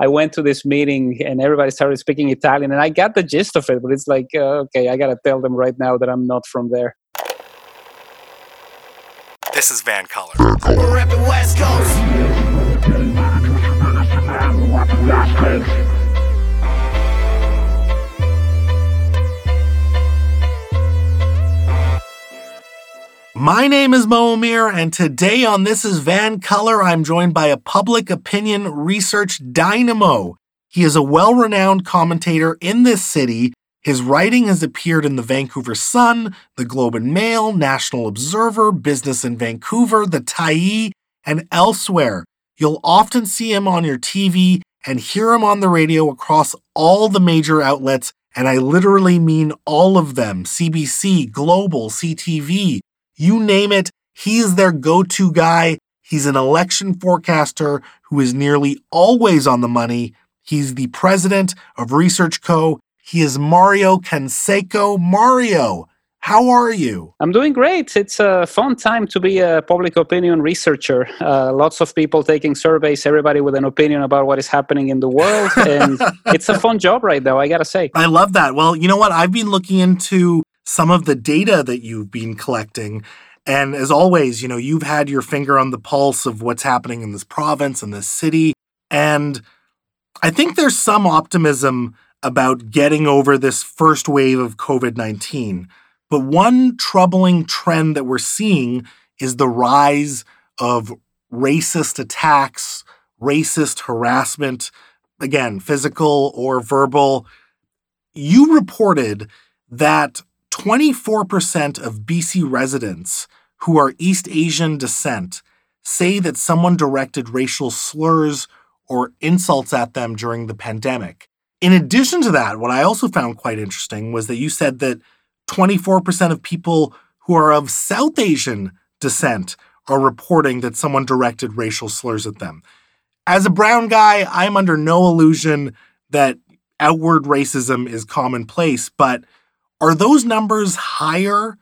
I went to this meeting and everybody started speaking Italian, and I got the gist of it. But it's like, uh, okay, I gotta tell them right now that I'm not from there. This is VANCOLOUR. We're at the West Coast. My name is Mo Amir, and today on This is VANCOLOUR, I'm joined by a public opinion research dynamo. He is a well renowned commentator in this city. His writing has appeared in the Vancouver Sun, the Globe and Mail, National Observer, Business in Vancouver, the Tyee, and elsewhere. You'll often see him on your TV and hear him on the radio across all the major outlets, and I literally mean all of them CBC, Global, CTV, you name it, he's their go to guy. He's an election forecaster who is nearly always on the money. He's the president of Research Co. He is Mario Canseco. Mario, how are you? I'm doing great. It's a fun time to be a public opinion researcher. Uh, lots of people taking surveys, everybody with an opinion about what is happening in the world. And it's a fun job right now, I gotta say. I love that. Well, you know what? I've been looking into some of the data that you've been collecting. And as always, you know, you've had your finger on the pulse of what's happening in this province and this city. And I think there's some optimism about getting over this first wave of COVID 19. But one troubling trend that we're seeing is the rise of racist attacks, racist harassment, again, physical or verbal. You reported that 24% of BC residents who are East Asian descent say that someone directed racial slurs or insults at them during the pandemic. In addition to that, what I also found quite interesting was that you said that 24% of people who are of South Asian descent are reporting that someone directed racial slurs at them. As a brown guy, I'm under no illusion that outward racism is commonplace, but are those numbers higher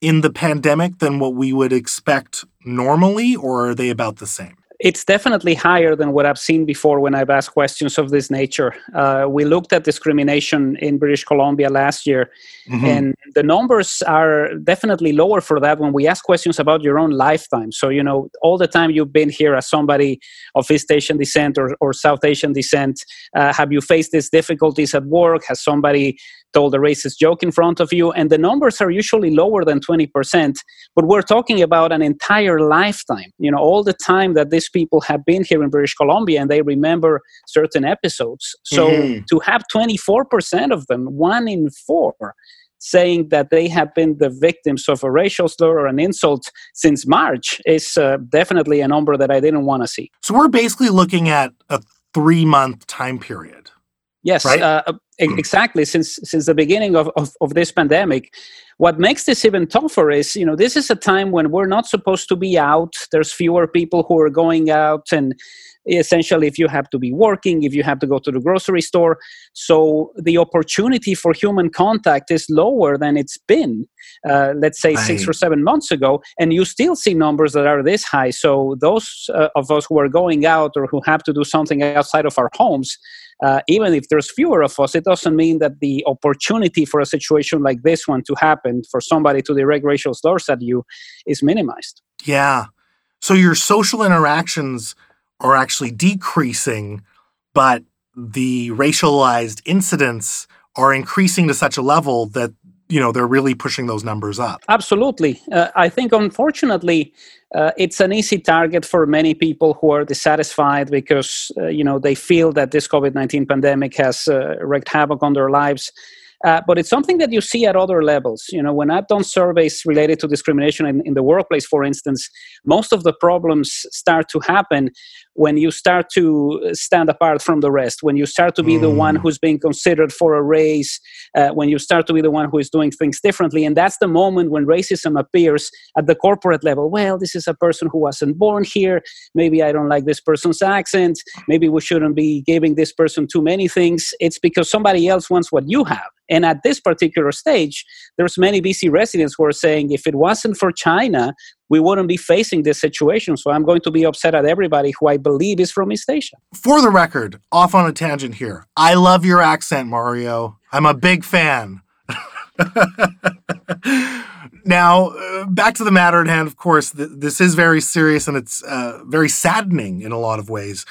in the pandemic than what we would expect normally, or are they about the same? It's definitely higher than what I've seen before when I've asked questions of this nature. Uh, we looked at discrimination in British Columbia last year, mm-hmm. and the numbers are definitely lower for that when we ask questions about your own lifetime. So, you know, all the time you've been here as somebody of East Asian descent or, or South Asian descent, uh, have you faced these difficulties at work? Has somebody told a racist joke in front of you, and the numbers are usually lower than 20%. But we're talking about an entire lifetime, you know, all the time that these people have been here in British Columbia and they remember certain episodes. So mm-hmm. to have 24% of them, one in four, saying that they have been the victims of a racial slur or an insult since March is uh, definitely a number that I didn't want to see. So we're basically looking at a three month time period. Yes, right? uh, mm. exactly. Since since the beginning of, of, of, this pandemic, what makes this even tougher is you know this is a time when we're not supposed to be out. There's fewer people who are going out, and essentially, if you have to be working, if you have to go to the grocery store, so the opportunity for human contact is lower than it's been. Uh, let's say right. six or seven months ago, and you still see numbers that are this high. So those uh, of us who are going out or who have to do something outside of our homes uh, even if there's fewer of us, it doesn't mean that the opportunity for a situation like this one to happen, for somebody to direct racial slurs at you, is minimized. Yeah. So your social interactions are actually decreasing, but the racialized incidents are increasing to such a level that you know they're really pushing those numbers up absolutely uh, i think unfortunately uh, it's an easy target for many people who are dissatisfied because uh, you know they feel that this covid-19 pandemic has uh, wreaked havoc on their lives uh, but it's something that you see at other levels. You know, when I've done surveys related to discrimination in, in the workplace, for instance, most of the problems start to happen when you start to stand apart from the rest, when you start to be mm. the one mm. who's being considered for a race, uh, when you start to be the one who is doing things differently. And that's the moment when racism appears at the corporate level. Well, this is a person who wasn't born here. Maybe I don't like this person's accent. Maybe we shouldn't be giving this person too many things. It's because somebody else wants what you have And at this particular stage, there's many BC residents who are saying, if it wasn't for China, we wouldn't be facing this situation. So I'm going to be upset at everybody who I believe is from East Asia. For the record, off on a tangent here. I love your accent, Mario. I'm a big fan. now, uh, back to the matter at hand, of course, th- this is very serious and it's uh, very saddening in a lot of ways.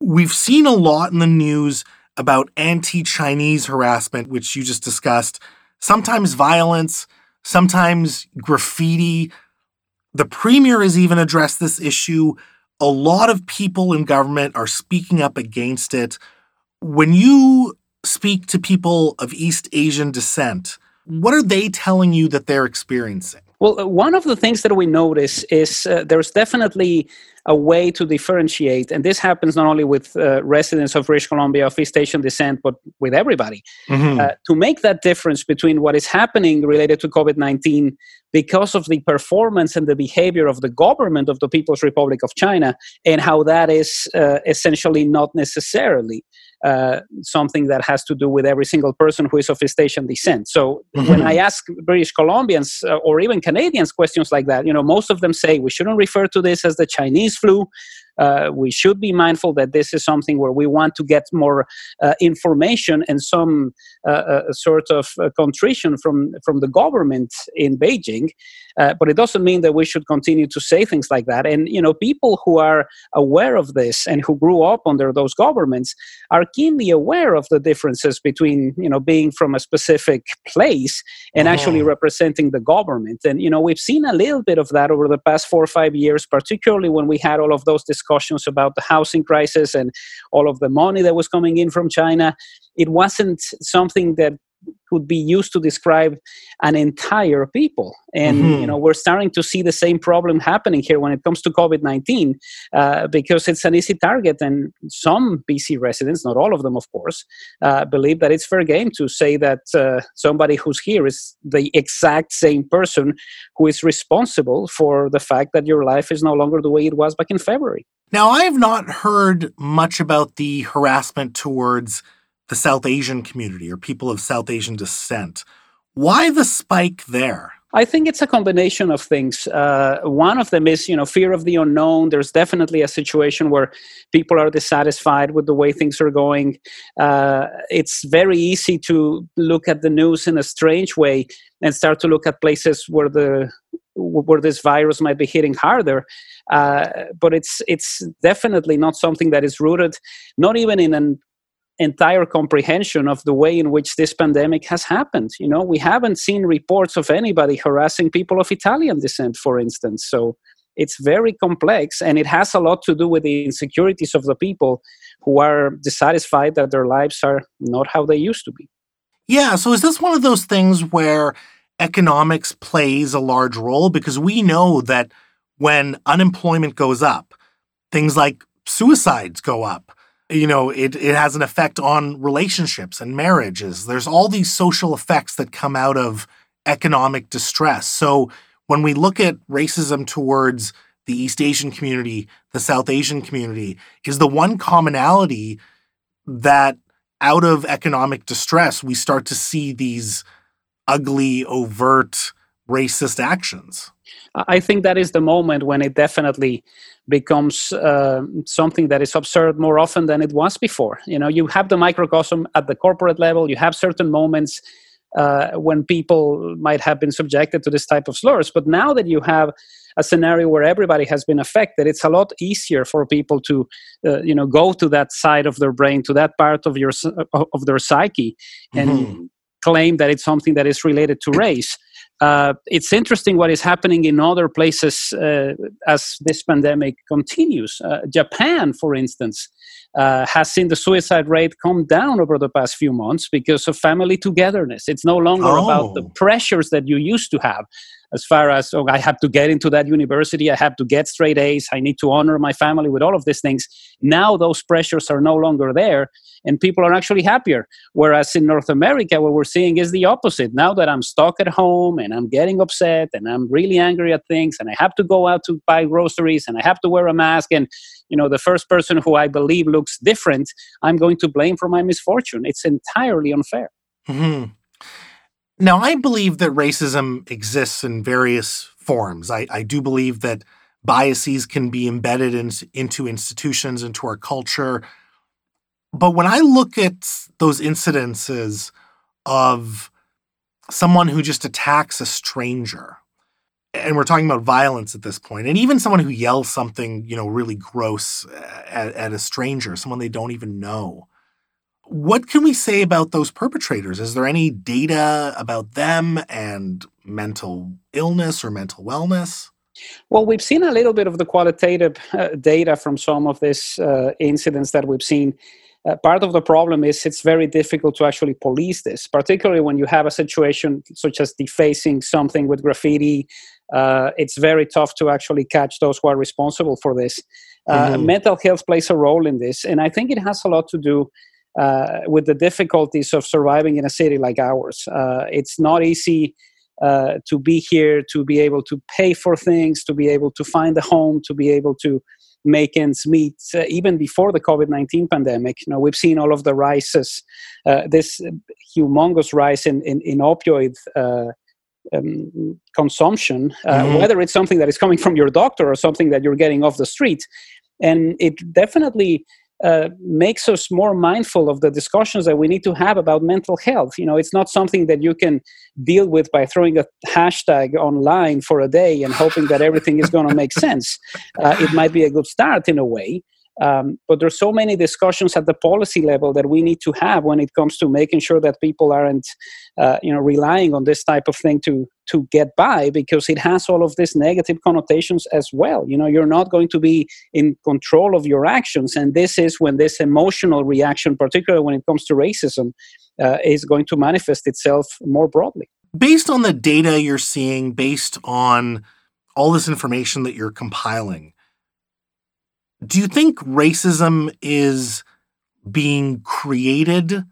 We've seen a lot in the news about anti Chinese harassment, which you just discussed, sometimes violence, sometimes graffiti. The premier has even addressed this issue. A lot of people in government are speaking up against it. When you speak to people of East Asian descent, what are they telling you that they're experiencing? Well, uh, one of the things that we notice is uh, there's definitely a way to differentiate, and this happens not only with uh, residents of British Columbia of East Asian descent, but with everybody, mm-hmm. uh, to make that difference between what is happening related to COVID 19 because of the performance and the behavior of the government of the People's Republic of China, and how that is uh, essentially not necessarily uh, something that has to do with every single person who is of East Asian descent. So mm-hmm. when I ask British Columbians uh, or even Canadians questions like that, you know, most of them say we shouldn't refer to this as the Chinese flu uh, we should be mindful that this is something where we want to get more uh, information and some uh, uh sort of uh, contrition from from the government in Beijing. Uh, but it doesn't mean that we should continue to say things like that. And you know, people who are aware of this and who grew up under those governments are keenly aware of the differences between you know being from a specific place and actually uh-huh. representing the government. And you know, we've seen a little bit of that over the past four or five years, particularly when we had all of those discussions discussions about the housing crisis and all of the money that was coming in from China. It wasn't something that could be used to describe an entire people. And mm-hmm. you know we're starting to see the same problem happening here when it comes to covid-19 uh, because it's an easy target. And some bc residents not all of them of course uh, believe that it's fair game to say that uh, somebody who's here is the exact same person who is responsible for the fact that your life is no longer the way it was back in february. Now i have not heard much about the harassment towards the South Asian community or people of South Asian descent. Why the spike there? I think it's a combination of things. Uh, one of them is, you know, fear of the unknown. There's definitely a situation where people are dissatisfied with the way things are going. Uh, it's very easy to look at the news in a strange way and start to look at places where the where this virus might be hitting harder. Uh, but it's it's definitely not something that is rooted, not even in an entire comprehension of the way in which this pandemic has happened. You know, we haven't seen reports of anybody harassing people of Italian descent, for instance. So it's very complex and it has a lot to do with the insecurities of the people who are dissatisfied that their lives are not how they used to be. Yeah, so is this one of those things where economics plays a large role? Because we know that when unemployment goes up, things like suicides go up you know it, it has an effect on relationships and marriages. There's all these social effects that come out of economic distress. So when we look at racism towards the east asian community the south asian community is the one commonality that out of economic distress we start to see these ugly overt racist actions. I think that is the moment when it definitely becomes uh, something that is observed more often than it was before. You know, you have the microcosm at the corporate level. You have certain moments uh, when people might have been subjected to this type of slurs, but now that you have a scenario where everybody has been affected, it's a lot easier for people to, uh, you know, go to that side of their brain, to that part of your of their psyche, and mm-hmm. claim that it's something that is related to race uh, it's interesting what is happening in other places uh, as this pandemic continues. Uh, Japan, for instance, uh, has seen the suicide rate come down over the past few months because of family togetherness. It's no longer oh. about the oh. pressures that you used to have as far as oh, I have to get into that university, I have to get straight A's, I need to honor my family with all of these things. Now those pressures are no longer there, and people are actually happier. Whereas in North America, what we're seeing is the opposite. Now that I'm stuck at home and I'm getting upset and I'm really angry at things, and I have to go out to buy groceries and I have to wear a mask, and you know the first person who I believe looks different, I'm going to blame for my misfortune. It's entirely unfair. Mm-hmm. Now, I believe that racism exists in various forms. I, I do believe that biases can be embedded in, into institutions, into our culture. But when I look at those incidences of someone who just attacks a stranger, and we're talking about violence at this point, and even someone who yells something, you know, really gross eh, at, at a stranger, someone they don't even know. What can we say about those perpetrators? Is there any data about them and mental illness or mental wellness? Well, we've seen a little bit of the qualitative uh, data from some of these uh, incidents that we've seen. Uh, part of the problem is it's very difficult to actually police this, particularly when you have a situation such as defacing something with graffiti. Uh, it's very tough to actually catch those who are responsible for this. Uh, mm-hmm. Mental health plays a role in this, and I think it has a lot to do uh, with the difficulties of surviving in a city like ours. Uh, it's not easy uh, to be here, to be able to pay for things, to be able to find a home, to be able to make ends meet. Uh, even before the COVID nineteen pandemic, you know, we've seen all of the rises, uh, this humongous rise in in, in opioid. Um, consumption, mm-hmm. whether it's something that is coming from your doctor or something that you're getting off the street, and it definitely uh, makes us more mindful of the discussions that we need to have about mental health. You know, it's not something that you can deal with by throwing a hashtag online for a day and hoping that everything is going to make sense. Uh, it might be a good start in a way, um, but there's so many discussions at the policy level that we need to have when it comes to making sure that people aren't, uh, you know, relying on this type of thing to to get by because it has all of these negative connotations as well. You know, you're not going to be in control of your actions, and this is when this emotional reaction, particularly when it comes to racism, uh, is going to manifest itself more broadly. Based on the data you're seeing, based on all this information that you're compiling do you think racism is being created?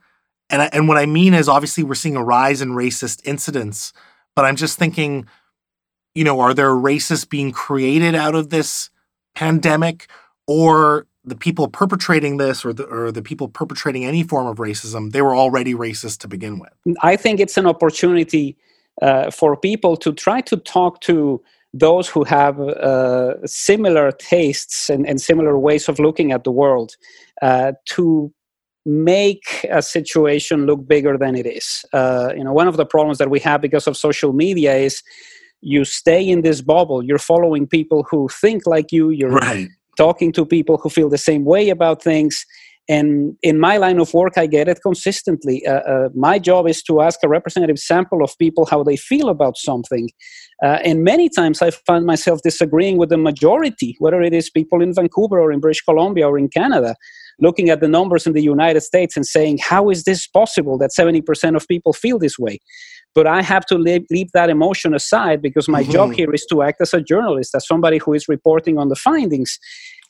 And, I, and what I mean is, obviously, we're seeing a rise in racist incidents, but I'm just thinking, you know, are there racists being created out of this pandemic, or the people perpetrating this, or the, or the people perpetrating any form of racism, they were already racist to begin with? I think it's an opportunity uh, for people to try to talk to those who have uh, similar tastes and, and, similar ways of looking at the world uh, to make a situation look bigger than it is. Uh, you know, one of the problems that we have because of social media is you stay in this bubble. You're following people who think like you. You're right. talking to people who feel the same way about things, and in my line of work, I get it consistently. Uh, uh, my job is to ask a representative sample of people how they feel about something. Uh, and many times I find myself disagreeing with the majority, whether it is people in Vancouver or in British Columbia or in Canada, looking at the numbers in the United States and saying, how is this possible that 70% of people feel this way? But I have to leave, leave that emotion aside because my mm-hmm. job here is to act as a journalist, as somebody who is reporting on the findings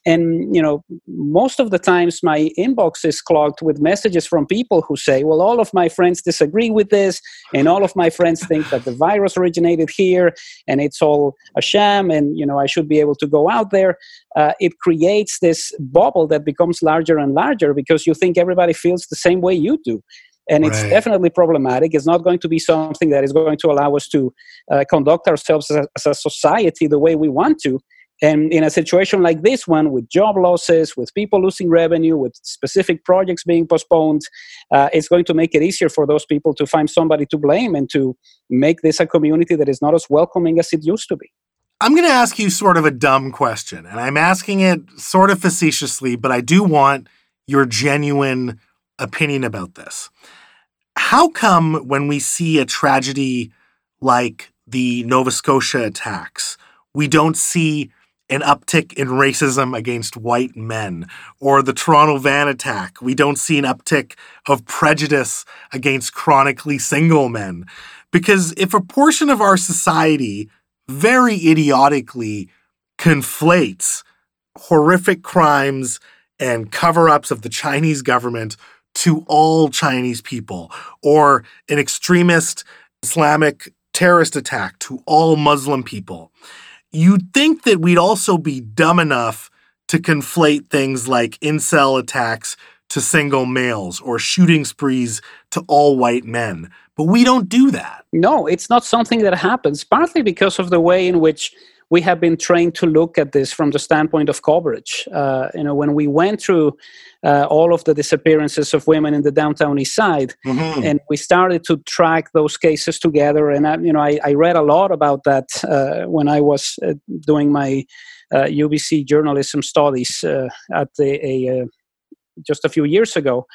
and you know most of the times my inbox is clogged with messages from people who say well all of my friends disagree with this and all of my friends think that the virus originated here and it's all a sham and you know i should be able to go out there uh, it creates this bubble that becomes larger and larger because you think everybody feels the same way you do and it's right. definitely problematic. It's not going to be something that is going to allow us to uh, conduct ourselves as a, as a, society the way we want to. And in a situation like this one, with job losses, with people losing revenue, with specific projects being postponed, uh, it's going to make it easier for those people to find somebody to blame and to make this a community that is not as welcoming as it used to be. I'm going to ask you sort of a dumb question, and I'm asking it sort of facetiously, but I do want your genuine opinion about this. How come when we see a tragedy like the Nova Scotia attacks, we don't see an uptick in racism against white men, or the Toronto van attack. We don't see an uptick of prejudice against chronically single men. Because if a portion of our society very idiotically conflates horrific crimes and cover ups of the Chinese government to all Chinese people, or an extremist Islamic terrorist attack to all Muslim people, you'd think that we'd also be dumb enough to conflate things like incel attacks to single males or shooting sprees to all white men. But we don't do that. No, it's not something that happens, partly because of the way in which we have been trained to look at this from the standpoint of coverage. Uh, you know, when we went through uh, all of the disappearances of women in the downtown east side, mm-hmm. and we started to track those cases together, and I, you know, I, I read a lot about that uh, when I was uh, doing my UBC uh, journalism studies uh, at a, a just a few years ago.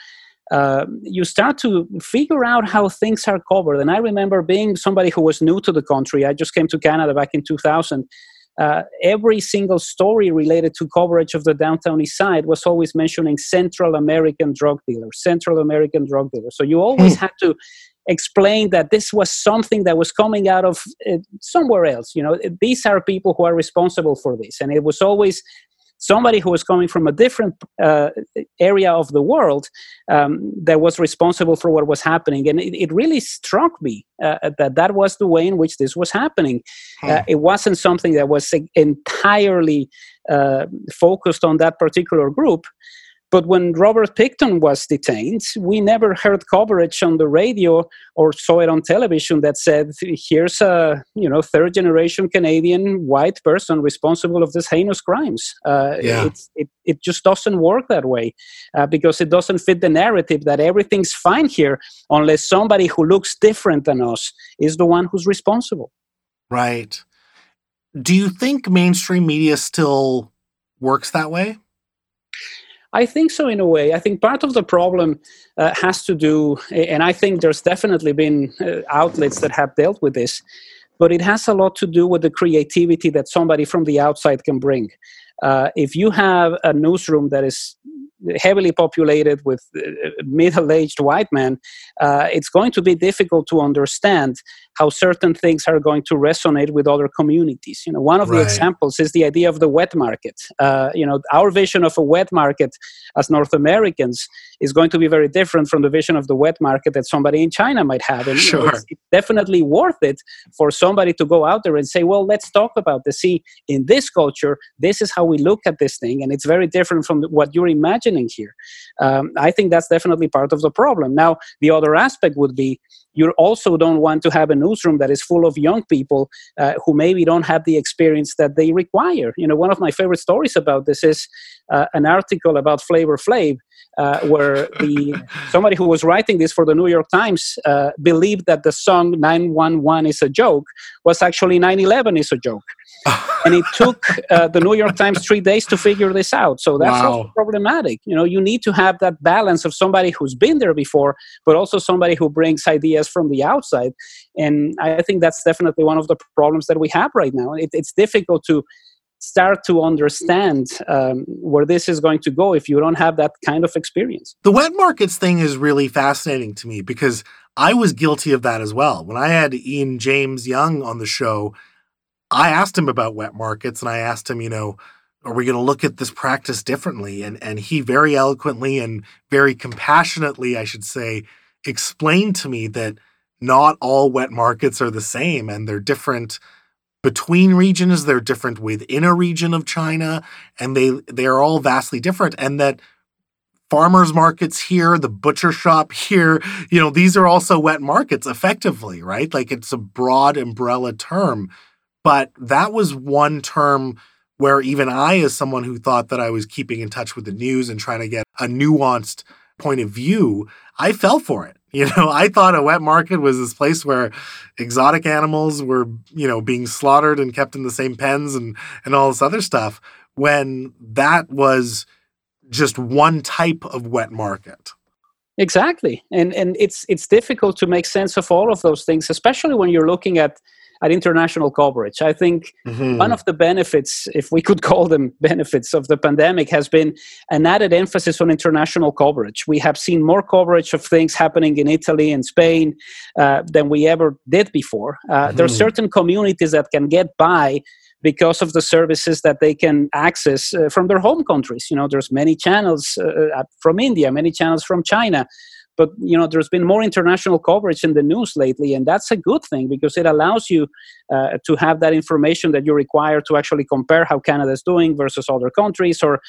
Uh, you start to figure out how things are covered. And I remember being somebody who was new to the country. I just came to Canada back in 2000. Uh, every single story related to coverage of the downtown east side was always mentioning Central American drug dealers, Central American drug dealers. So you always hmm. had to explain that this was something that was coming out of uh, somewhere else. You know, these are people who are responsible for this. And it was always somebody who was coming from a different uh, area of the world um, that was responsible for what was happening. And it, it really struck me uh, that that was the way in which this was happening. Hmm. Uh, it wasn't something that was entirely uh, focused on that particular group. But when Robert Pickton was detained, we never heard coverage on the radio or saw it on television that said, "Here's a you know third generation Canadian white person responsible of these heinous crimes." Uh, yeah. it it just doesn't work that way uh, because it doesn't fit the narrative that everything's fine here unless somebody who looks different than us is the one who's responsible. Right. Do you think mainstream media still works that way? I think so in a way. I think part of the problem uh, has to do, and I think there's definitely been uh, outlets that have dealt with this, but it has a lot to do with the creativity that somebody from the outside can bring. Uh, if you have a newsroom that is heavily populated with uh, middle-aged white men, uh, it's going to be difficult to understand how certain things are going to resonate with other communities. You know, one of right. the examples is the idea of the wet market. Uh, you know, our vision of a wet market as North Americans is going to be very different from the vision of the wet market that somebody in China might have. And sure. you know, it's, it's definitely worth it for somebody to go out there and say, "Well, let's talk about this. See, in this culture, this is how we look at this thing, and it's very different from what you're imagining here." Um, I think that's definitely part of the problem. Now, the other aspect would be you also don't want to have a newsroom that is full of young people uh, who maybe don't have the experience that they require. You know, one of my favorite stories about this is uh, an article about Flavor Flav, uh, where the somebody who was writing this for the New York Times uh, believed that the song 911 is a joke was actually 911 is a joke. and it took uh, the New York Times three days to figure this out. So that's wow. problematic. You know, you need to have that balance of somebody who's been there before, but also somebody who brings ideas from the outside. And I think that's definitely one of the problems that we have right now. It, it's difficult to start to understand um, where this is going to go if you don't have that kind of experience. The wet markets thing is really fascinating to me because I was guilty of that as well. When I had Ian James Young on the show, I asked him about wet markets and I asked him, you know, are we going to look at this practice differently? And and he very eloquently and very compassionately, I should say, explained to me that not all wet markets are the same and they're different between regions, they're different within a region of China, and they they are all vastly different. And that farmers markets here, the butcher shop here, you know, these are also wet markets effectively, right? Like it's a broad umbrella term. But that was one term where even I, as someone who thought that I was keeping in touch with the news and trying to get a nuanced point of view, I fell for it. You know, I thought a wet market was this place where exotic animals were, you know, being slaughtered and kept in the same pens and and all this other stuff when that was just one type of wet market. Exactly. And and it's it's difficult to make sense of all of those things, especially when you're looking at at international coverage. I think mm-hmm. one of the benefits, if we could call them benefits of the pandemic, has been an added emphasis on international coverage. We have seen more coverage of things happening in Italy and Spain uh, than we ever did before. Uh, mm-hmm. There are certain communities that can get by because of the services that they can access uh, from their home countries. You know, there's many channels uh, uh, from India, many channels from China but you know there's been more international coverage in the news lately and that's a good thing because it allows you uh, to have that information that you require to actually compare how canada is doing versus other countries or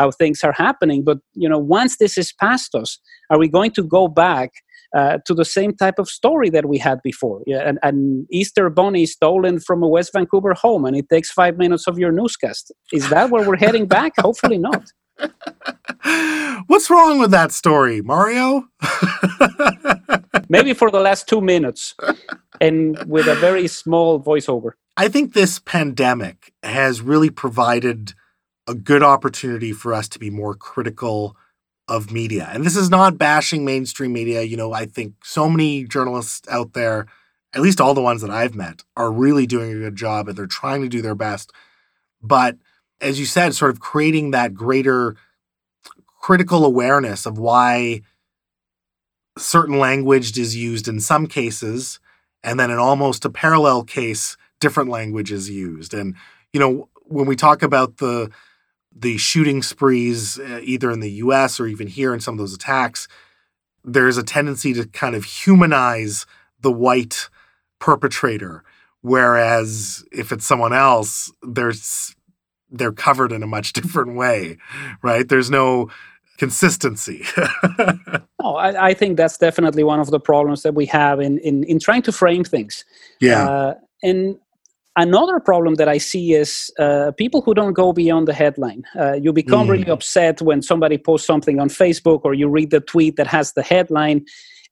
how things are happening. But you know, once this is past us, are we going to go back uh, to the same type of story that we had before. Yeah, an, an, Easter bunny stolen from a West Vancouver home, and it takes five minutes of your newscast. Is that where we're heading back? Hopefully not. What's wrong with that story, Mario? Maybe for the last two minutes, and with a very small voiceover. I think this pandemic has really provided a good opportunity for us to be more critical of media. And this is not bashing mainstream media. You know, I think so many journalists out there, at least all the ones that I've met, are really doing a good job and they're trying to do their best. But as you said, sort of creating that greater critical awareness of why certain language is used in some cases, and then in almost a parallel case, different language is used. And, you know, when we talk about the the shooting sprees, uh, either in the US or even here in some of those attacks, there's a tendency to kind of humanize the white perpetrator. Whereas if it's someone else, there's they're covered in a much different way, right? There's no consistency. oh, I, I, think that's definitely one of the problems that we have in in, in trying to frame things. Yeah. Uh, and Another problem that I see is uh, people who don't go beyond the headline. Uh, you become mm. really upset when somebody posts something on Facebook or you read the tweet that has the headline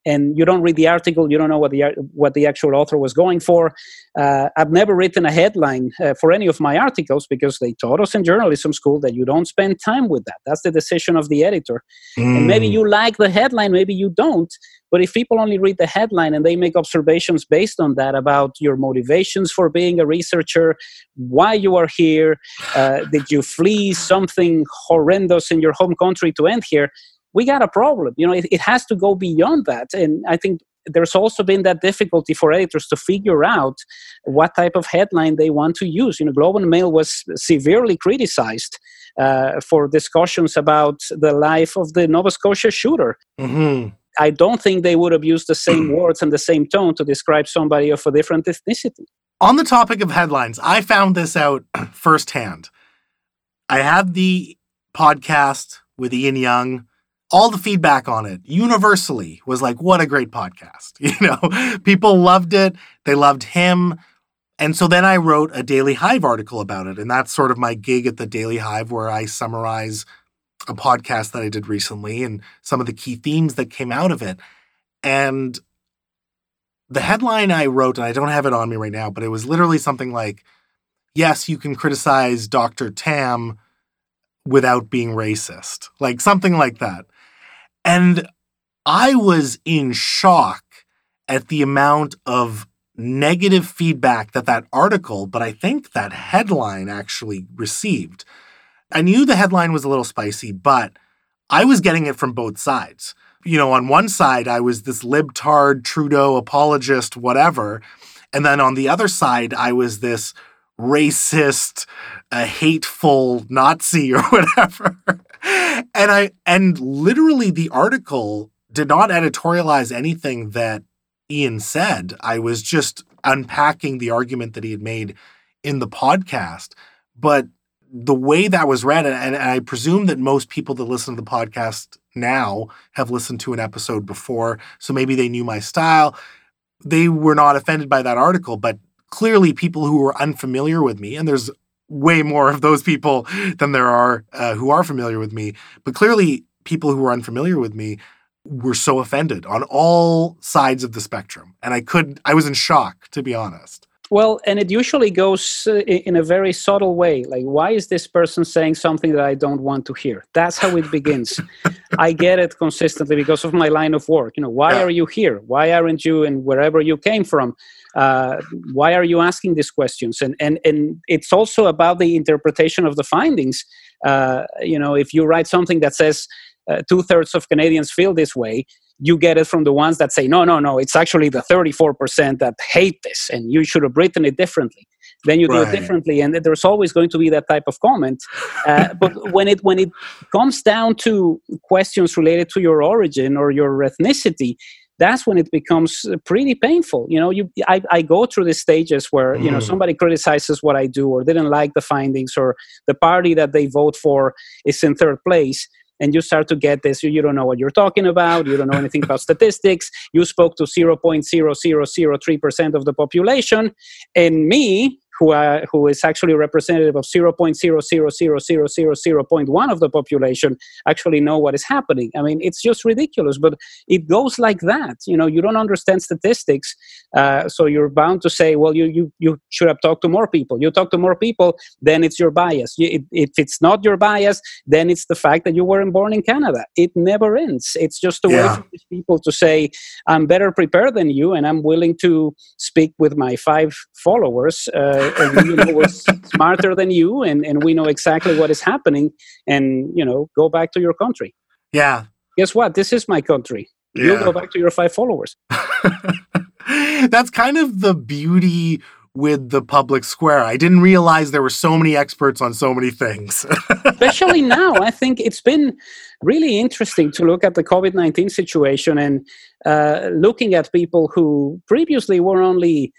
and you don't read the article, you don't know what the what the actual author was going for. Uh, I've never written a headline uh, for any of my articles because they taught us in journalism school that you don't spend time with that. That's the decision of the editor. Mm. And maybe mm. you like the headline, maybe you don't. But if people only read the headline and they make observations based on that about your motivations for being a researcher, why you are here, uh, did you flee something horrendous in your home country to end here? We got a problem. You know, it, it has to go beyond that. And I think there's also been that difficulty for editors to figure out what type of headline they want to use. You know, Globe and Mail was severely criticized uh, for discussions about the life of the Nova Scotia shooter. Mm-hmm. I don't think they would have used the same words and the same tone to describe somebody of a different ethnicity. On the topic of headlines, I found this out firsthand. I had the podcast with Ian Young all the feedback on it universally was like, what a great podcast. You know, people loved it. They loved him. And so then I wrote a Daily Hive article about it. And that's sort of my gig at the Daily Hive, where I summarize a podcast that I did recently and some of the key themes that came out of it. And the headline I wrote, and I don't have it on me right now, but it was literally something like, Yes, you can criticize Dr. Tam without being racist, like something like that. And I was in shock at the amount of negative feedback that that article, but I think that headline actually received. I knew the headline was a little spicy, but I was getting it from both sides. You know, on one side, I was this libtard, Trudeau apologist, whatever. And then on the other side, I was this racist, a hateful Nazi or whatever. and I and literally the article did not editorialize anything that Ian said. I was just unpacking the argument that he had made in the podcast. But the way that was read, and, and I presume that most people that listen to the podcast now have listened to an episode before, so maybe they knew my style. They were not offended by that article, but clearly people who were unfamiliar with me, and there's way more of those people than there are uh, who are familiar with me. But clearly, people who are unfamiliar with me were so offended on all sides of the spectrum, and I could I was in shock to be honest. Well, and it usually goes uh, in a very subtle way. Like, why is this person saying something that I don't want to hear? That's how it begins. I get it consistently because of my line of work. You know, why yeah. are you here? Why aren't you in wherever you came from? Uh, why are you asking these questions? And and and it's also about the interpretation of the findings. Uh, you know, if you write something that says uh, two thirds of Canadians feel this way, you get it from the ones that say, no, no, no, it's actually the 34% that hate this and you should have written it differently. Then you right. do it differently. And there's always going to be that type of comment. Uh, but when it, when it comes down to questions related to your origin or your ethnicity, that's when it becomes pretty painful. You know, you I, I go through the stages where mm. you know mm. somebody criticizes what I do or didn't like the findings or the party that they vote for is in third place and you start to get this you don't know what you're talking about you don't know anything about statistics you spoke to 0.0003% of the population and me who, uh, who is actually representative of 0.0000001 of the population actually know what is happening. I mean, it's just ridiculous, but it goes like that. You know, you don't understand statistics, uh, so you're bound to say, well, you, you, you should have talked to more people. You talk to more people, then it's your bias. If it's not your bias, then it's the fact that you weren't born in Canada. It never ends. It's just a yeah. way for these people to say, I'm better prepared than you, and I'm willing to speak with my five followers. Uh, and you know was smarter than you and, and we know exactly what is happening and you know go back to your country yeah guess what this is my country yeah. you go back to your five followers that's kind of the beauty with the public square. I didn't realize there were so many experts on so many things. Especially now, I think it's been really interesting to look at the COVID 19 situation and uh, looking at people who previously were only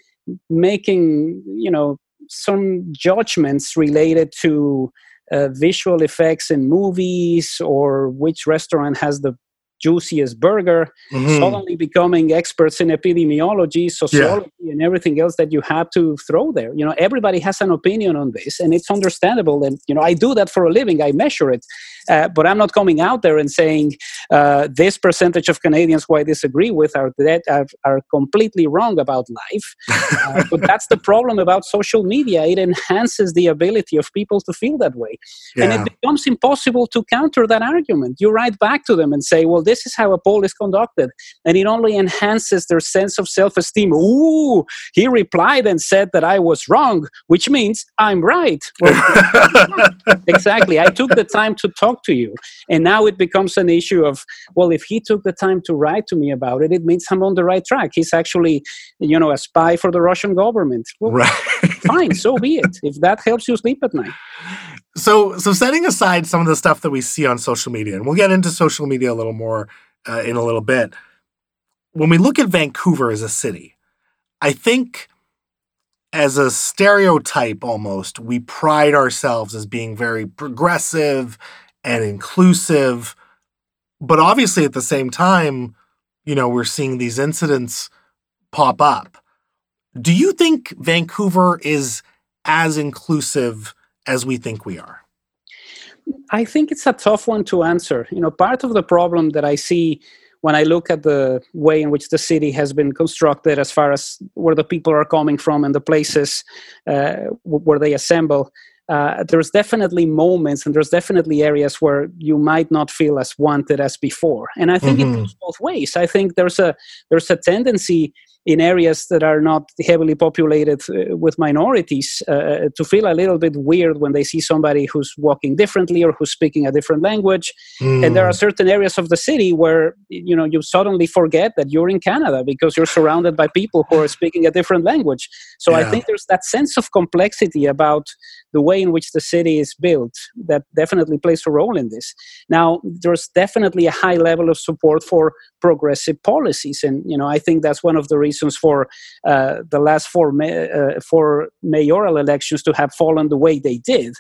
making, you know, some judgments related to uh, visual effects in movies or which restaurant has the juiciest burger, mm-hmm. suddenly becoming experts in epidemiology, sociology, yeah. and everything else that you have to throw there. You know, everybody has an opinion on this, and it's understandable. And you know, I do that for a living. I measure it, uh, but I'm not coming out there and saying uh, this percentage of Canadians who I disagree with are that are, are completely wrong about life. Uh, but that's the problem about social media. It enhances the ability of people to feel that way, yeah. and it becomes impossible to counter that argument. You write back to them and say, "Well." This is how a poll is conducted. And it only enhances their sense of self esteem. Ooh, he replied and said that I was wrong, which means I'm right. Well, exactly. I took the time to talk to you. And now it becomes an issue of, well, if he took the time to write to me about it, it means I'm on the right track. He's actually, you know, a spy for the Russian government. Well, right. fine, so be it. If that helps you sleep at night. So, so setting aside some of the stuff that we see on social media, and we'll get into social media a little more uh, in a little bit. When we look at Vancouver as a city, I think as a stereotype almost, we pride ourselves as being very progressive and inclusive. But obviously, at the same time, you know, we're seeing these incidents pop up. Do you think Vancouver is as inclusive as we think we are? I think it's a tough one to answer. You know, part of the problem that I see when I look at the way in which the city has been constructed, as far as where the people are coming from and the places uh, where they assemble, uh, there's definitely moments and there's definitely areas where you might not feel as wanted as before. And I think mm-hmm. it goes both ways. I think there's a there's a tendency in areas that are not heavily populated uh, with minorities uh, to feel a little bit weird when they see somebody who's walking differently or who's speaking a different language mm. and there are certain areas of the city where you know you suddenly forget that you're in canada because you're surrounded by people who are speaking a different language so yeah. i think there's that sense of complexity about the way in which the city is built that definitely plays a role in this. Now, there's definitely a high level of support for progressive policies, and you know I think that's one of the reasons for uh, the last four ma- uh, four mayoral elections to have fallen the way they did.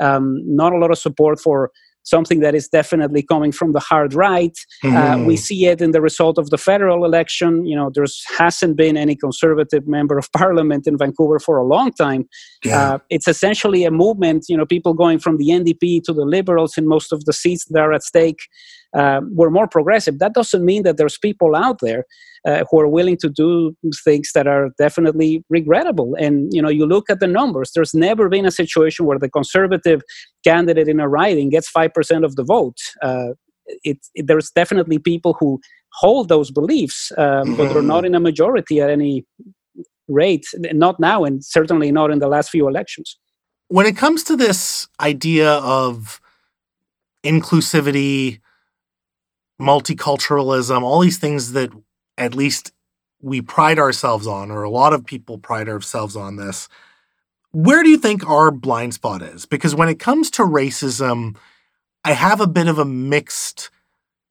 Um, not a lot of support for something that is definitely coming from the hard right. Mm-hmm. Uh, we mm-hmm. see it in the result of the federal election. You know, there hasn't been any conservative member of parliament in Vancouver for a long time. Yeah. Uh, it's essentially a movement, you know, people going from the NDP to the Liberals in most of the seats that are at stake uh, were more progressive. That doesn't mean that there's people out there uh, who are willing to do things that are definitely regrettable. And you know, you look at the numbers. There's never been a situation where the conservative candidate in a riding gets five percent of the vote. Uh, it, it, there's definitely people who hold those beliefs, mm-hmm. but they're not mm-hmm. in a majority at any rate. Not now, and certainly not in the last few elections. When it comes to this idea of inclusivity multiculturalism, all these things that at least we pride ourselves on, or a lot of people pride ourselves on this. Where do you think our blind spot is? Because when it comes to racism, I have a bit of a mixed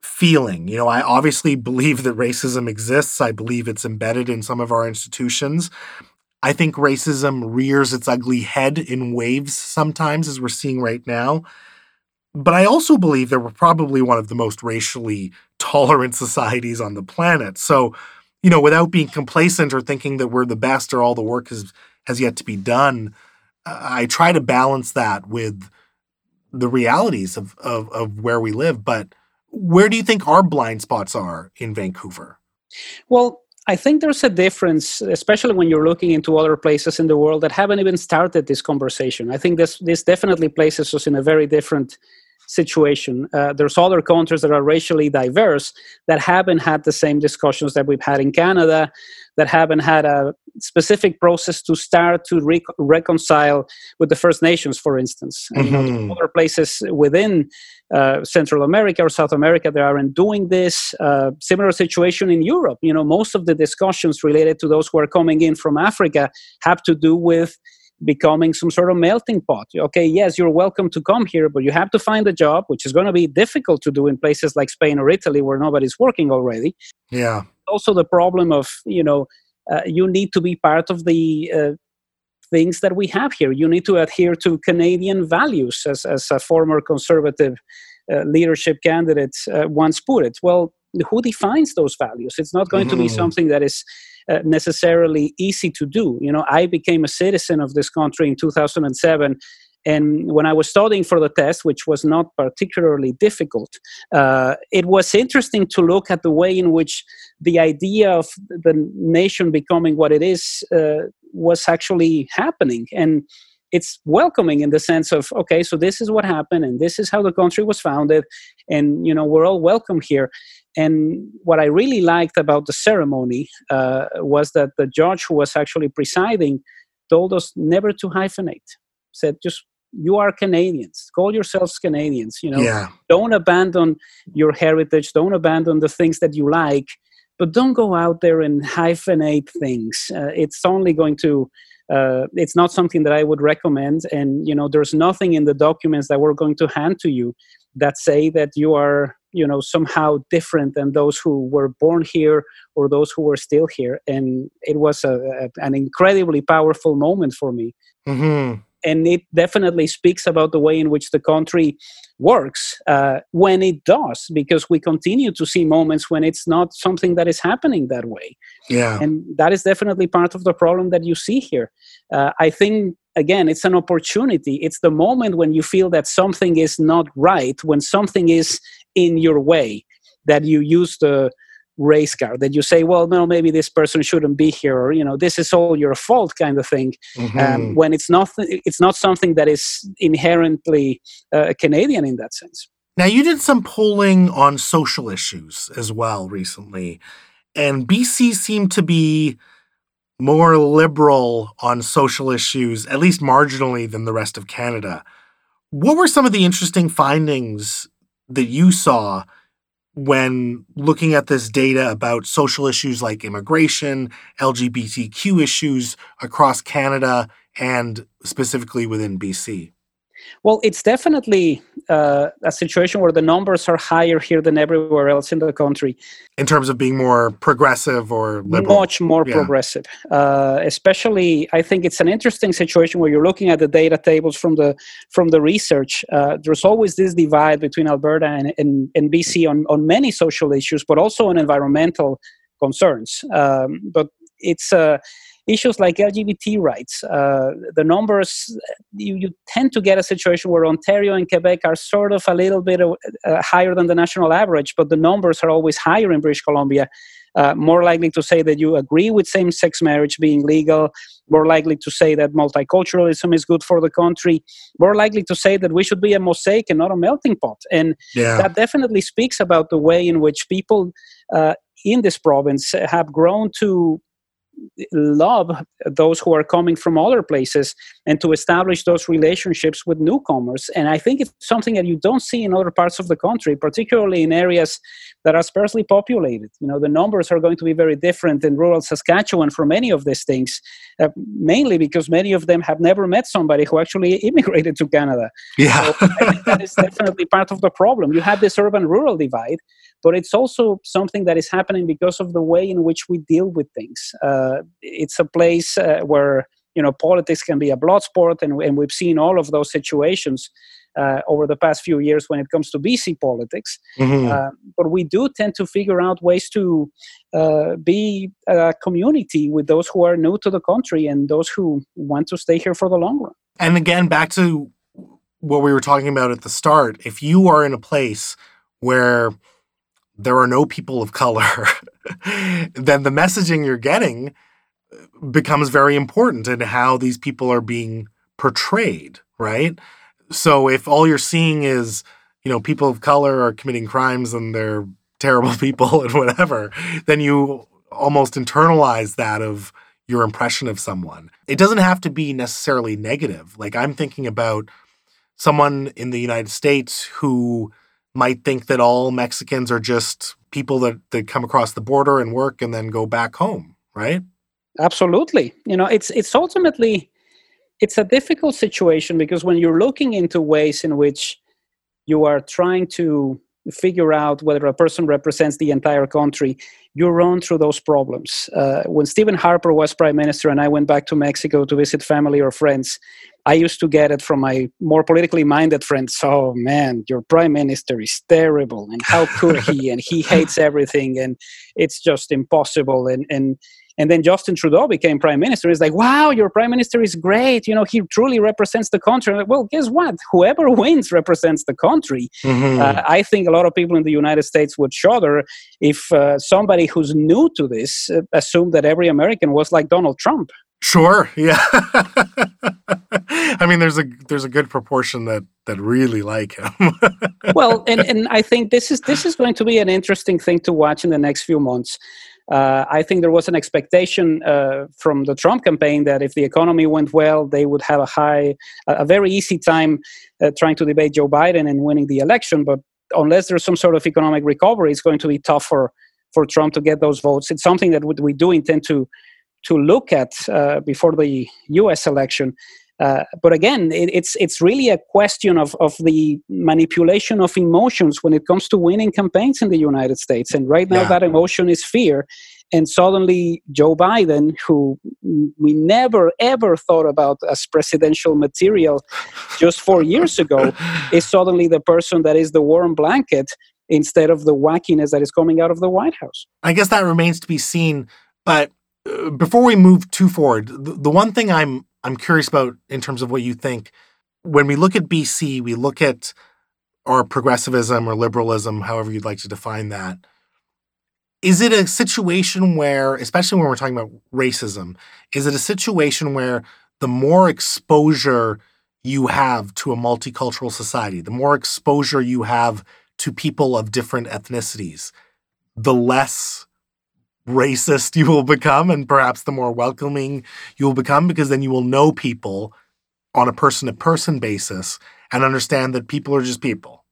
feeling. You know, I obviously believe that racism exists. I believe it's embedded in some of our institutions. I think racism rears its ugly head in waves sometimes, as we're seeing right now. But I also believe that we're probably one of the most racially tolerant societies on the planet. So, you know, without being complacent or thinking that we're the best or all the work has has yet to be done, I try to balance that with the realities of, of, of where we live. But where do you think our blind spots are in Vancouver? Well, I think there's a difference, especially when you're looking into other places in the world that haven't even started this conversation. I think this this definitely places us in a very different situation. Uh, there's other countries that are racially diverse that haven't had the same discussions that we've had in Canada, that haven't had a specific process to start to re- reconcile with the First Nations, for instance. Mm-hmm. Know, other places within uh, Central America or South America that aren't doing this. Uh, similar situation in Europe. You know, most of the discussions related to those who are coming in from Africa have to do with becoming some sort of melting pot. Okay, yes, you're welcome to come here, but you have to find a job, which is going to be difficult to do in places like Spain or Italy where nobody's working already. Yeah. Also, the problem of, you know, uh, you need to be part of the uh, things that we have here. You need to adhere to Canadian values, as, as a former conservative uh, leadership candidate uh, once put it. Well, who defines those values? It's not going mm-hmm. to be mm-hmm. something that is uh, necessarily easy to do. You know, I became a citizen of this country in 2007 and when I was studying for the test, which was not particularly difficult, uh, it was interesting to look at the way in which the idea of the nation becoming what it is uh, was actually happening. And it's welcoming in the sense of okay so this is what happened and this is how the country was founded and you know we're all welcome here. And what i really liked about the ceremony uh, was that the judge who was actually presiding told us never to hyphenate. Said just you are canadians. Call yourselves canadians you know. Yeah. don't abandon your heritage. Don't abandon the things that you like. But don't go out there and hyphenate things. Uh, it's only going to uh, it's not something that I would recommend. And you know, there's nothing in the documents that we're going to hand to you that say that you are you know somehow different than those who were born here or those who were still here. And it was a, a an incredibly powerful moment for me. Mm-hmm and it definitely speaks about the way in which the country works uh, when it does because we continue to see moments when it's not something that is happening that way. Yeah. And that is definitely part of the problem that you see here. Uh, i think again it's an opportunity. It's the moment when you feel that something is not right when something is in your way that you use the race car that you say well no maybe this person shouldn't be here or you know this is all your fault kind of thing. Um, mm-hmm. um, when it's not it's not something that is inherently uh, canadian in that sense. Now you did some polling on social issues as well recently and bc seemed to be more liberal on social issues at least marginally than the rest of canada. What were some of the interesting findings that you saw when looking at this data about social issues like immigration, LGBTQ issues across Canada, and specifically within BC? Well, it's definitely uh, a situation where the numbers are higher here than everywhere else in the country. In terms of being more progressive or liberal? Much more yeah. progressive. Uh, especially, I think it's an interesting situation where you're looking at the data tables from the from the research. Uh, there's always this divide between Alberta and, and, and, BC on, on many social issues, but also on environmental concerns. Um, but it's uh, issues like LGBT rights, uh, the numbers, you, you, tend to get a situation where Ontario and Quebec are sort of a little bit uh, higher than the national average, but the numbers are always higher in British Columbia. Uh, more likely to say that you agree with same sex marriage being legal, more likely to say that multiculturalism is good for the country, more likely to say that we should be a mosaic and not a melting pot. And yeah. that definitely speaks about the way in which people uh, in this province have grown to love those who are coming from other places and to establish those relationships with newcomers. And I think it's something that you don't see in other parts of the country, particularly in areas that are sparsely populated. You know, the numbers are going to be very different in rural Saskatchewan for many of these things, uh, mainly because many of them have never met somebody who actually immigrated to Canada. Yeah. So I think that is definitely part of the problem. You have this urban rural divide, but it's also something that is happening because of the way in which we deal with things. Uh, it's a place uh, where you know politics can be a blood sport, and, and we've seen all of those situations uh, over the past few years when it comes to BC politics. Mm-hmm. Uh, but we do tend to figure out ways to uh, be a community with those who are new to the country and those who want to stay here for the long run. And again, back to what we were talking about at the start, if you are in a place where there are no people of color, then the messaging you're getting uh, becomes very important in how these people are being portrayed, right? So if all you're seeing is, you know, people of color are committing crimes and they're terrible people and whatever, then you almost internalize that of your impression of someone. It doesn't have to be necessarily negative. Like I'm thinking about someone in the United States who might think that all Mexicans are just people that, that come across the border and work and then go back home, right? Absolutely. You know, it's it's ultimately it's a difficult situation because when you're looking into ways in which you are trying to figure out whether a person represents the entire country, you run through those problems. Uh, when Stephen Harper was prime minister and I went back to Mexico to visit family or friends, I used to get it from my more politically minded friends. Oh man, your prime minister is terrible, and how could he? and he hates everything, and it's just impossible. And and and then Justin Trudeau became prime minister. It's like, wow, your prime minister is great. You know, he truly represents the country. Like, well, guess what? Whoever wins represents the country. Mm-hmm. Uh, I think a lot of people in the United States would shudder if uh, somebody who's new to this uh, assumed that every American was like Donald Trump. Sure. Yeah. I mean, there's a there's a good proportion that that really like him. well, and and I think this is this is going to be an interesting thing to watch in the next few months. Uh, I think there was an expectation uh, from the Trump campaign that if the economy went well, they would have a high, a very easy time uh, trying to debate Joe Biden and winning the election. But unless there's some sort of economic recovery, it's going to be tough for, for Trump to get those votes. It's something that we do intend to to look at uh, before the U.S. election. Uh, but again, it, it's it's really a question of, of the manipulation of emotions when it comes to winning campaigns in the United States. And right now, yeah. that emotion is fear. And suddenly, Joe Biden, who we never ever thought about as presidential material just four years ago, is suddenly the person that is the warm blanket instead of the wackiness that is coming out of the White House. I guess that remains to be seen. But uh, before we move too forward, the, the one thing I'm I'm curious about in terms of what you think. When we look at BC, we look at our progressivism or liberalism, however you'd like to define that. Is it a situation where, especially when we're talking about racism, is it a situation where the more exposure you have to a multicultural society, the more exposure you have to people of different ethnicities, the less racist you will become and perhaps the more welcoming you will become because then you will know people on a person to person basis and understand that people are just people.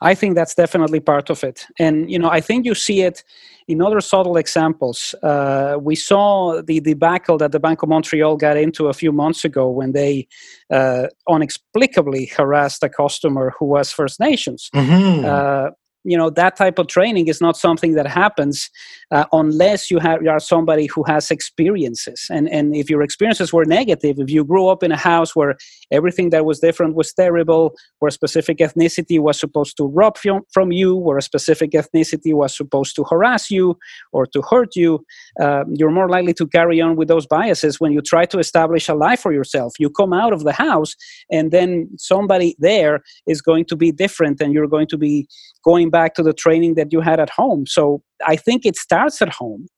I think that's definitely part of it. And, you know, I think you see it in other subtle examples. Uh, we saw the debacle that the Bank of Montreal got into a few months ago when they uh, inexplicably harassed a customer who was First Nations. Mm-hmm. Uh, you know that type of training is not something that happens uh, unless you have you are somebody who has experiences. And and if your experiences were negative if you grew up in a house where everything that was different was terrible where a specific ethnicity was supposed to rob from, from you where a specific ethnicity was supposed to harass you or to hurt you uh, you're more likely to carry on with those biases when you try to establish a life for yourself. You come out of the house and then somebody there is going to be different and you're going to be going back to the training that you had at home. So I think it starts at home.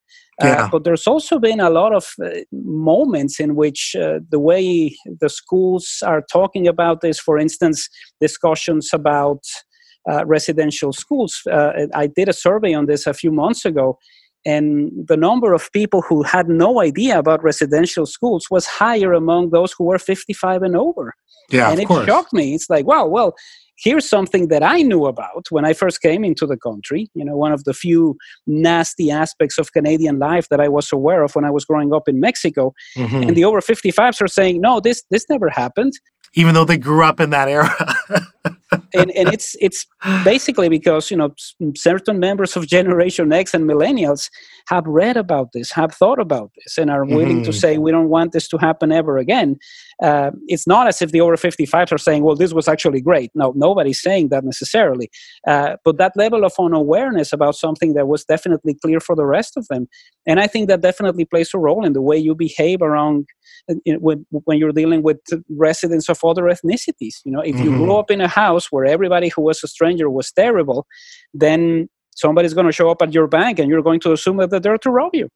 Uh, yeah. Uh, but there's also been a lot of uh, moments in which uh, the way the schools are talking about this, for instance, discussions about uh, residential schools. Uh, I did a survey on this a few months ago, and the number of people who had no idea about residential schools was higher among those who were 55 and over. Yeah, and it course. shocked me. It's like, wow, well, here's something that I knew about when I first came into the country. You know, one of the few nasty aspects of Canadian life that I was aware of when I was growing up in Mexico. Mm-hmm. And the over 55s are saying, no, this this never happened. Even though they grew up in that era. and, and it's it's basically because you know certain members of generation x and millennials have read about this have thought about this and are willing mm-hmm. to say we don't want this to happen ever again uh, it's not as if the over 55s are saying well this was actually great. No nobody's saying that necessarily. Uh, but that level of unawareness about something that was definitely clear for the rest of them and i think that definitely plays a role in the way you behave around uh, when, when you're dealing with residents of other ethnicities. You know if you mm-hmm. grew up in a house where everybody who was a stranger was terrible then somebody's going to show up at your bank and you're going to assume that they're there to rob you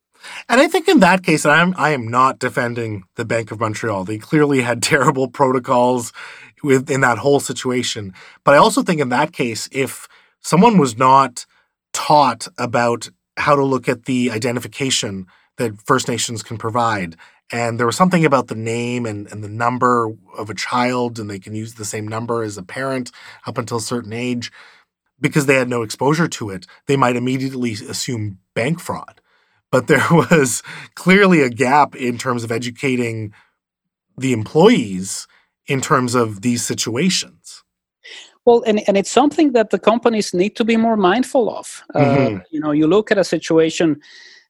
and I think in that case, I'm I am not defending the Bank of Montreal. They clearly had terrible protocols within that whole situation. But I also think in that case, if someone was not taught about how to look at the identification that First Nations can provide. And there was something about the name and, and the number of a child, and they can use the same number as a parent up until a certain age. Because they had no exposure to it, they might immediately assume bank fraud. But there was clearly a gap in terms of educating the employees in terms of these situations. Well, and, and it's something that the companies need to be more mindful of. Uh, mm-hmm. Uh, you know, you look at a situation.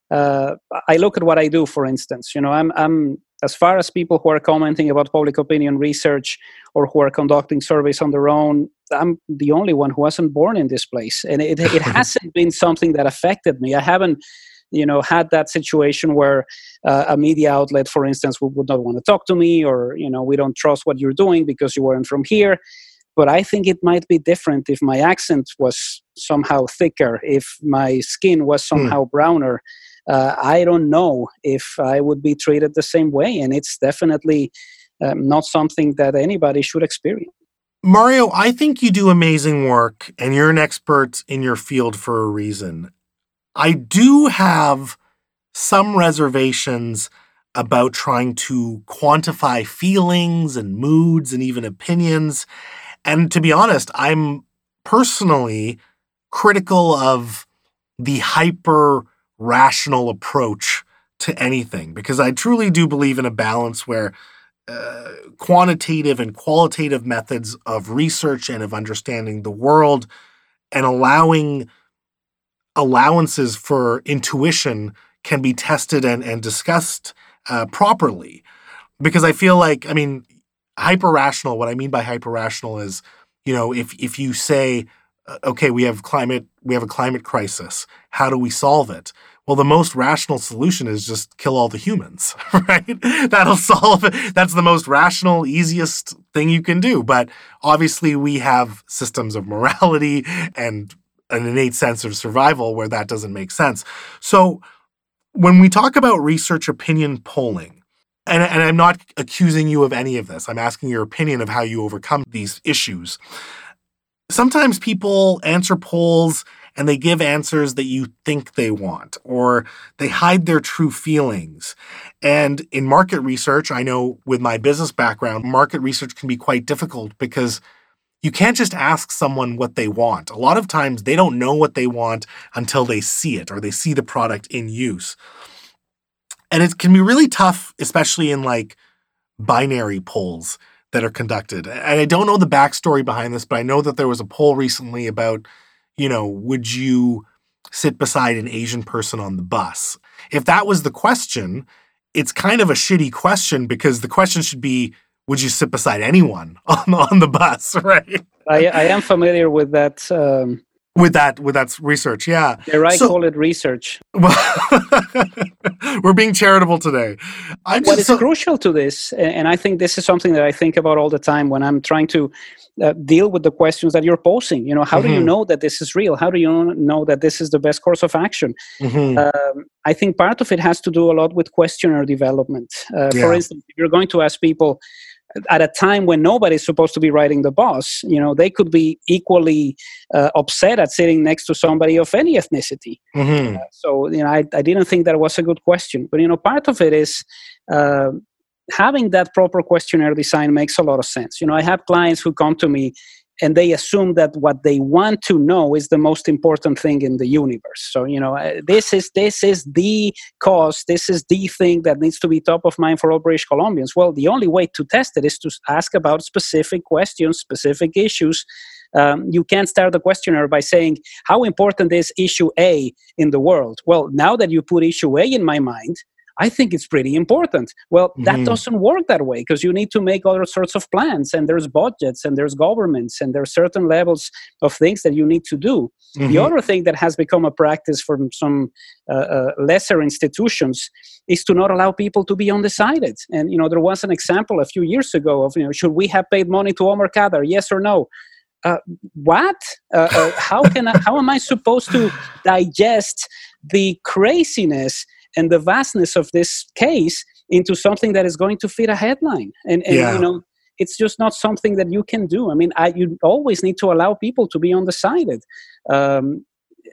Uh, I look at what I do, for instance. You know, I'm I'm as far as people who are commenting about public opinion research or who are conducting surveys on their own, I'm the only one who wasn't born in this place, and it it hasn't been something that affected me. I haven't you know had that situation where uh, a media outlet for instance would, would not want to talk to me or you know we don't trust what you're doing because you weren't from here but I think it might be different if my accent was somehow thicker, if my skin was hmm. somehow mm. browner. Uh, I don't know if I would be treated the same way, and it's definitely um, not something that anybody should experience. Mario, I think you do amazing work, and you're an expert in your field for a reason. I do have some reservations about trying to quantify feelings and moods and even opinions. And to be honest, I'm personally critical of the hyper rational approach to anything because I truly do believe in a balance where uh, quantitative and qualitative methods of research and of understanding the world and allowing allowances for intuition can be tested and, and discussed uh, properly. Because I feel like, I mean, hyper rational, what I mean by hyper rational is, you know, if, if you say, uh, okay, we have climate, we have a climate crisis, how do we solve it? Well, the most rational solution is just kill all the humans, right? That'll solve it. That's the most rational, easiest thing you can do. But obviously, we have systems of morality and an innate sense of survival where that doesn't make sense. So, when we talk about research opinion polling, and, and, I'm not accusing you of any of this, I'm asking your opinion of how you overcome these issues. Sometimes people answer polls and they give answers that you think they want, or they hide their true feelings. And in market research, I know with my business background, market research can be quite difficult because you can't just ask someone what they want. A lot of times they don't know what they want until they see it or they see the product in use. And it can be really tough, especially in like binary polls that are conducted. And I don't know the backstory behind this, but I know that there was a poll recently about, you know, would you sit beside an Asian person on the bus? If that was the question, it's kind of a shitty question because the question should be, would you sit beside anyone on, on the bus, right? I, I am familiar with that. Um, with that, with that research, yeah. Yeah, I so, call it research. we're being charitable today. I what is so, crucial to this, and I think this is something that I think about all the time when I'm trying to uh, deal with the questions that you're posing. You know, how mm-hmm. do you mm-hmm. know that this is real? How do you know that this is the best course of action? Mm-hmm. Um, I think part of it has to do a lot with questionnaire development. Uh, yeah. For instance, if you're going to ask people, at a time when nobody's supposed to be riding the bus, you know, they could be equally uh, upset at sitting next to somebody of any ethnicity. Mm-hmm. Uh, so, you know, I, I didn't think that was a good question. But, you know, part of it is uh, having that proper questionnaire design makes a lot of sense. You know, I have clients who come to me and they assume that what they want to know is the most important thing in the universe. So you know uh, this is this is the cause this is the thing that needs to be top of mind for all british columbians. Well the only way to test it is to ask about specific questions specific issues. Um, you can't start the questionnaire by saying how important is issue a in the world? Well now that you put issue a in my mind I think it's pretty important. Well, that mm-hmm. doesn't work that way because you need to make other sorts of plans, and there's budgets, and there's governments, and there's certain levels of things that you need to do. Mm-hmm. The other thing that has become a practice from some uh, uh, lesser institutions is to not allow people to be undecided. And you know, there was an example a few years ago of you know, should we have paid money to Omar Khadr? Yes or no? Uh, what? Uh, uh, how can I, how am I supposed to digest the craziness and the vastness of this case into something that is going to fit a headline. And, and yeah. you know it's just not something that you can do. I mean I, you always need to allow people to be undecided. Um,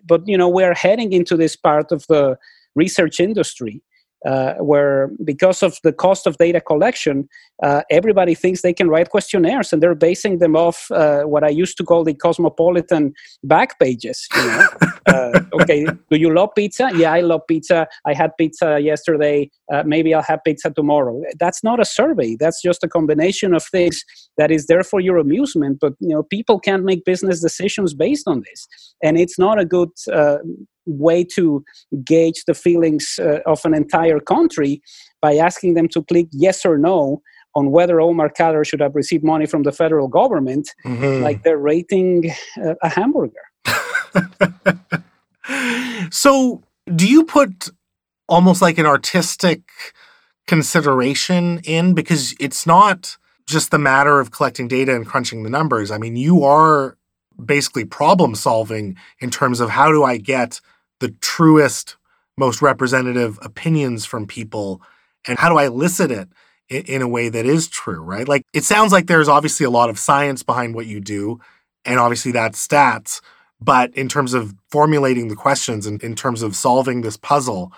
but you know we're heading into this part of the research industry uh, where because of the cost of data collection, uh, everybody thinks they can write questionnaires, and they're basing them off uh, what I used to call the cosmopolitan back pages. You know? Uh, okay, do you love pizza? Yeah, I love pizza. I had pizza yesterday. Uh, maybe I'll have pizza tomorrow. That's not a survey. That's just a combination of things that is there for your amusement. But you know, people can't make business decisions based on this, and it's not a good uh, way to gauge the feelings uh, of an entire country by asking them to click yes or no on whether Omar Khadr should have received money from the federal government, mm-hmm. like they're rating uh, a hamburger. so, do you put almost like an artistic consideration in? Because it's not just the matter of collecting data and crunching the numbers. I mean, you are basically problem solving in terms of how do I get the truest, most representative opinions from people and how do I elicit it in, in, a way that is true, right? Like it sounds like there's obviously a lot of science behind what you do, and obviously that's stats. But in terms of formulating the questions and in terms of solving this puzzle,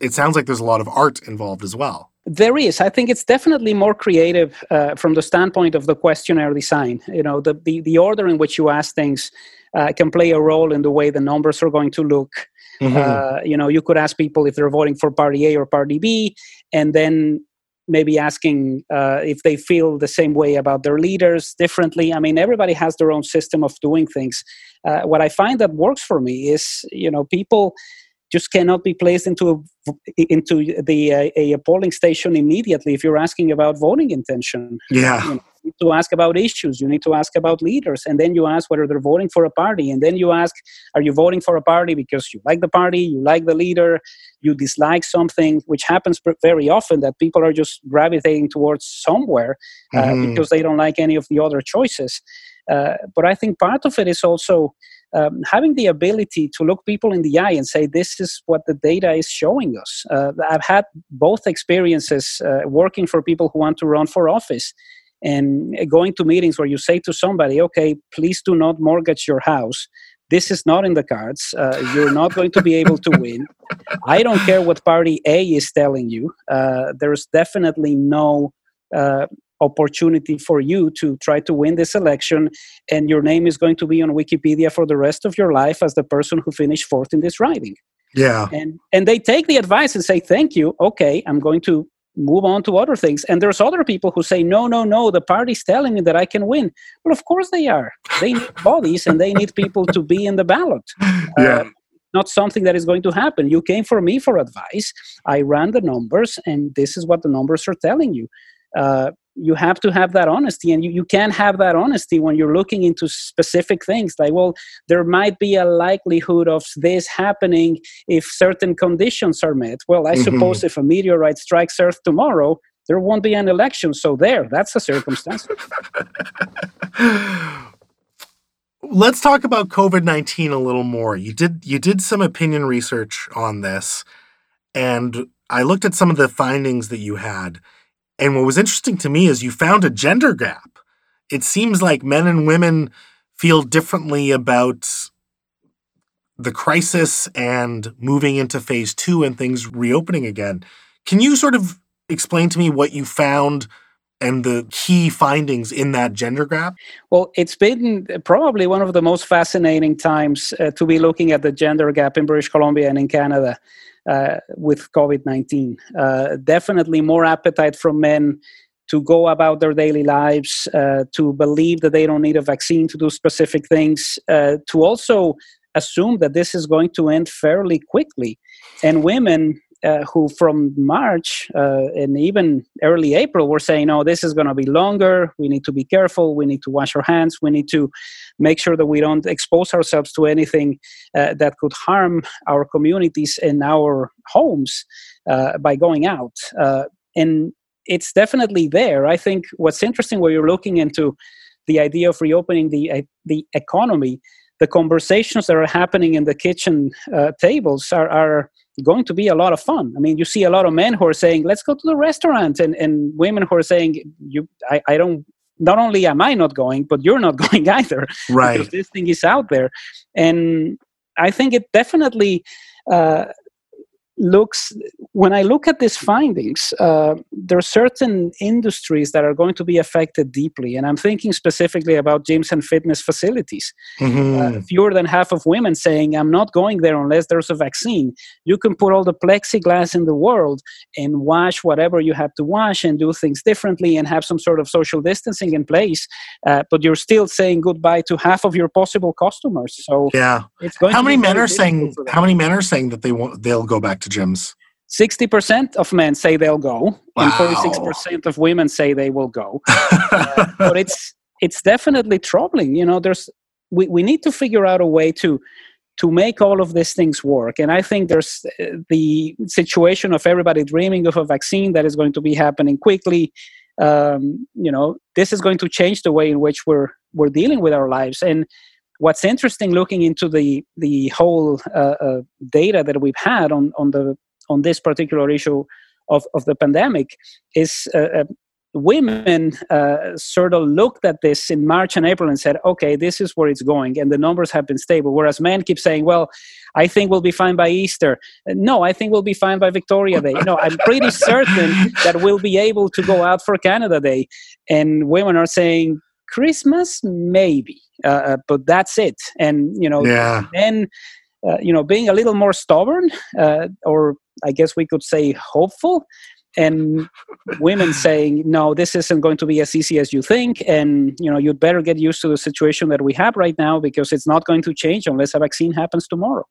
it sounds like there's a lot of art involved as well. There is. I think it's definitely more creative uh, from the standpoint of the questionnaire design. You know, the, the, the order in which you ask things uh, can play a role in the way the numbers are going to look. Mm-hmm. Uh, you know, you could ask people if they're voting for Party A or Party B, and then maybe asking uh, if they feel the same way about their leaders differently. I mean, everybody has their own system of doing things. Uh, what I find that works for me is, you know, people just cannot be placed into a, into the uh, a polling station immediately if you're asking about voting intention. Yeah. You know, need to ask about issues you need to ask about leaders and then you ask whether they're voting for a party and then you ask are you voting for a party because you like the party you like the leader you dislike something which happens very often that people are just gravitating towards somewhere uh, mm-hmm. because they don't like any of the other choices uh, but i think part of it is also um, having the ability to look people in the eye and say this is what the data is showing us uh, i've had both experiences uh, working for people who want to run for office and going to meetings where you say to somebody, okay, please do not mortgage your house. This is not in the cards. Uh, you're not going to be able to win. I don't care what party A is telling you. Uh, there's definitely no uh, opportunity for you to try to win this election, and your name is going to be on Wikipedia for the rest of your life as the person who finished fourth in this riding. Yeah. And and they take the advice and say, "Thank you. Okay, I'm going to move on to other things. And there's other people who say, no, no, no, the party's telling me that I can win. Well, of course they are. They need bodies and they need people to be in the ballot. Yeah. Uh, not something that is going to happen. You came for me for advice. I ran the numbers, and this is what the numbers are telling you. Uh, you have to have that honesty and you, you can't have that honesty when you're looking into specific things like well there might be a likelihood of this happening if certain conditions are met. Well i mm-hmm. suppose if a meteorite strikes earth tomorrow there won't be an election so there that's a circumstance. Let's talk about covid-19 a little more. You did you did some opinion research on this and i looked at some of the findings that you had and what was interesting to me is you found a gender gap. It seems like men and women feel differently about the crisis and moving into phase two and things reopening again. Can you sort of explain to me what you found and the key findings in that gender gap? Well, it's been probably one of the most fascinating times uh, to be looking at the gender gap in British Columbia and in Canada uh, with COVID 19. Uh, definitely more appetite from men to go about their daily lives, uh, to believe that they don't need a vaccine to do specific things, uh, to also assume that this is going to end fairly quickly. And women uh, who from March uh, and even early April were saying, "No, this is going to be longer. We need to be careful. We need to wash our hands. We need to make sure that we don't expose ourselves to anything uh, that could harm our communities and our homes uh, by going out." Uh, and it's definitely there. I think what's interesting when you're looking into the idea of reopening the uh, the economy, the conversations that are happening in the kitchen tables are, are going to be a lot of fun. I mean, you see a lot of men who are saying, "Let's go to the restaurant," and and women who are saying, "You, I, I don't." Not only am I not going, but you're not going either. Right. Because this thing is out there, and I think it definitely uh, looks when i look at these findings uh, there are certain industries that are going to be affected deeply and i'm thinking specifically about gyms and fitness facilities. Mm-hmm. uh, fewer than half of women saying i'm not going there unless there's a vaccine. You can put all the plexiglass in the world and wash whatever you have to wash and do things differently and have some sort of social distancing in place uh, but you're still saying goodbye to half of your possible customers so yeah. it's going how many men are saying how many men are saying that they want they'll go back to gyms? 60% of men say they'll go wow. and 46% of women say they will go uh, but it's it's definitely troubling you know there's we, we need to figure out a way to to make all of these things work and i think there's uh, the situation of everybody dreaming of a vaccine that is going to be happening quickly um, you know this is going to change the way in which we're we're dealing with our lives and what's interesting looking into the the whole uh, uh, data that we've had on on the on this particular issue of of the pandemic is uh, uh women uh, sort of looked at this in March and April and said, okay, this is where it's going. And the numbers have been stable. Whereas men keep saying, well, I think we'll be fine by Easter. No, I think we'll be fine by Victoria Day. No, I'm pretty certain that we'll be able to go out for Canada Day. And women are saying, Christmas, maybe, uh, uh, but that's it. And you know, yeah. then uh, you know, being a little more stubborn, uh, or I guess we could say hopeful, and women saying, "No, this isn't going to be as easy as you think," and you know, you'd better get used to the situation that we have right now because it's not going to change unless a vaccine happens tomorrow.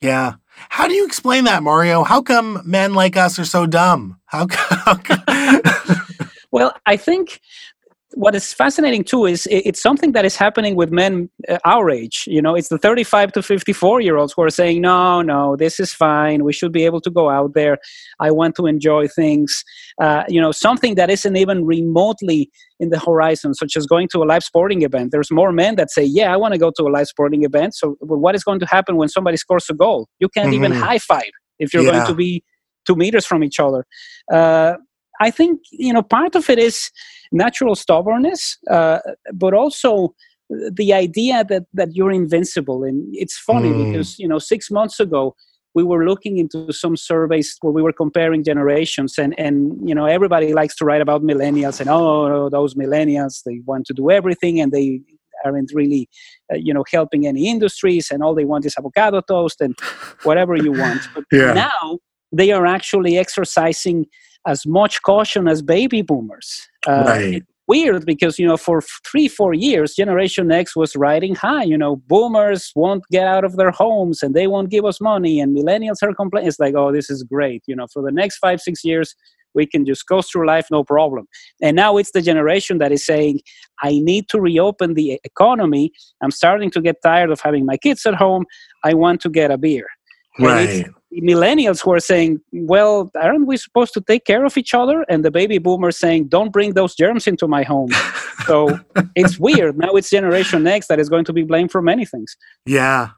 Yeah. How do you explain that, Mario? How come men like us are so dumb? How, how come? well, I think what is fascinating too is it's something that is happening with men uh, our age you know? It's the 35 to 54 year olds who are saying no no this is fine. We should be able to go out there. I want to enjoy things. Uh, you know something that isn't even remotely in the horizon such as going to a live sporting event. There's more men that say yeah i want to go to a live sporting event. So what is going to happen when somebody scores a goal? You can't mm-hmm. even high five if you're yeah. going to be two meters from each other. Uh, I think you know part of it is natural stubbornness, uh, but also the idea that that you're invincible. And it's funny mm. because you know six months ago we were looking into some surveys where we were comparing generations, and and you know everybody likes to write about millennials and oh those millennials they want to do everything and they aren't really uh, you know helping any industries and all they want is avocado toast and whatever you want. But yeah. now they are actually exercising as much caution as baby boomers. Uh, right. Weird because you know for three four years Generation X was riding high. You know boomers won't get out of their homes and they won't give us money, and millennials are complaining. It's like oh this is great. You know for the next five six years we can just go through life no problem. And now it's the generation that is saying, I need to reopen the economy. I'm starting to get tired of having my kids at home. I want to get a beer. Right millennials who are saying, well, aren't we supposed to take care of each other? And the baby boomers saying, don't bring those germs into my home. so it's weird. Now it's Generation X that is going to be blamed for many things. Yeah.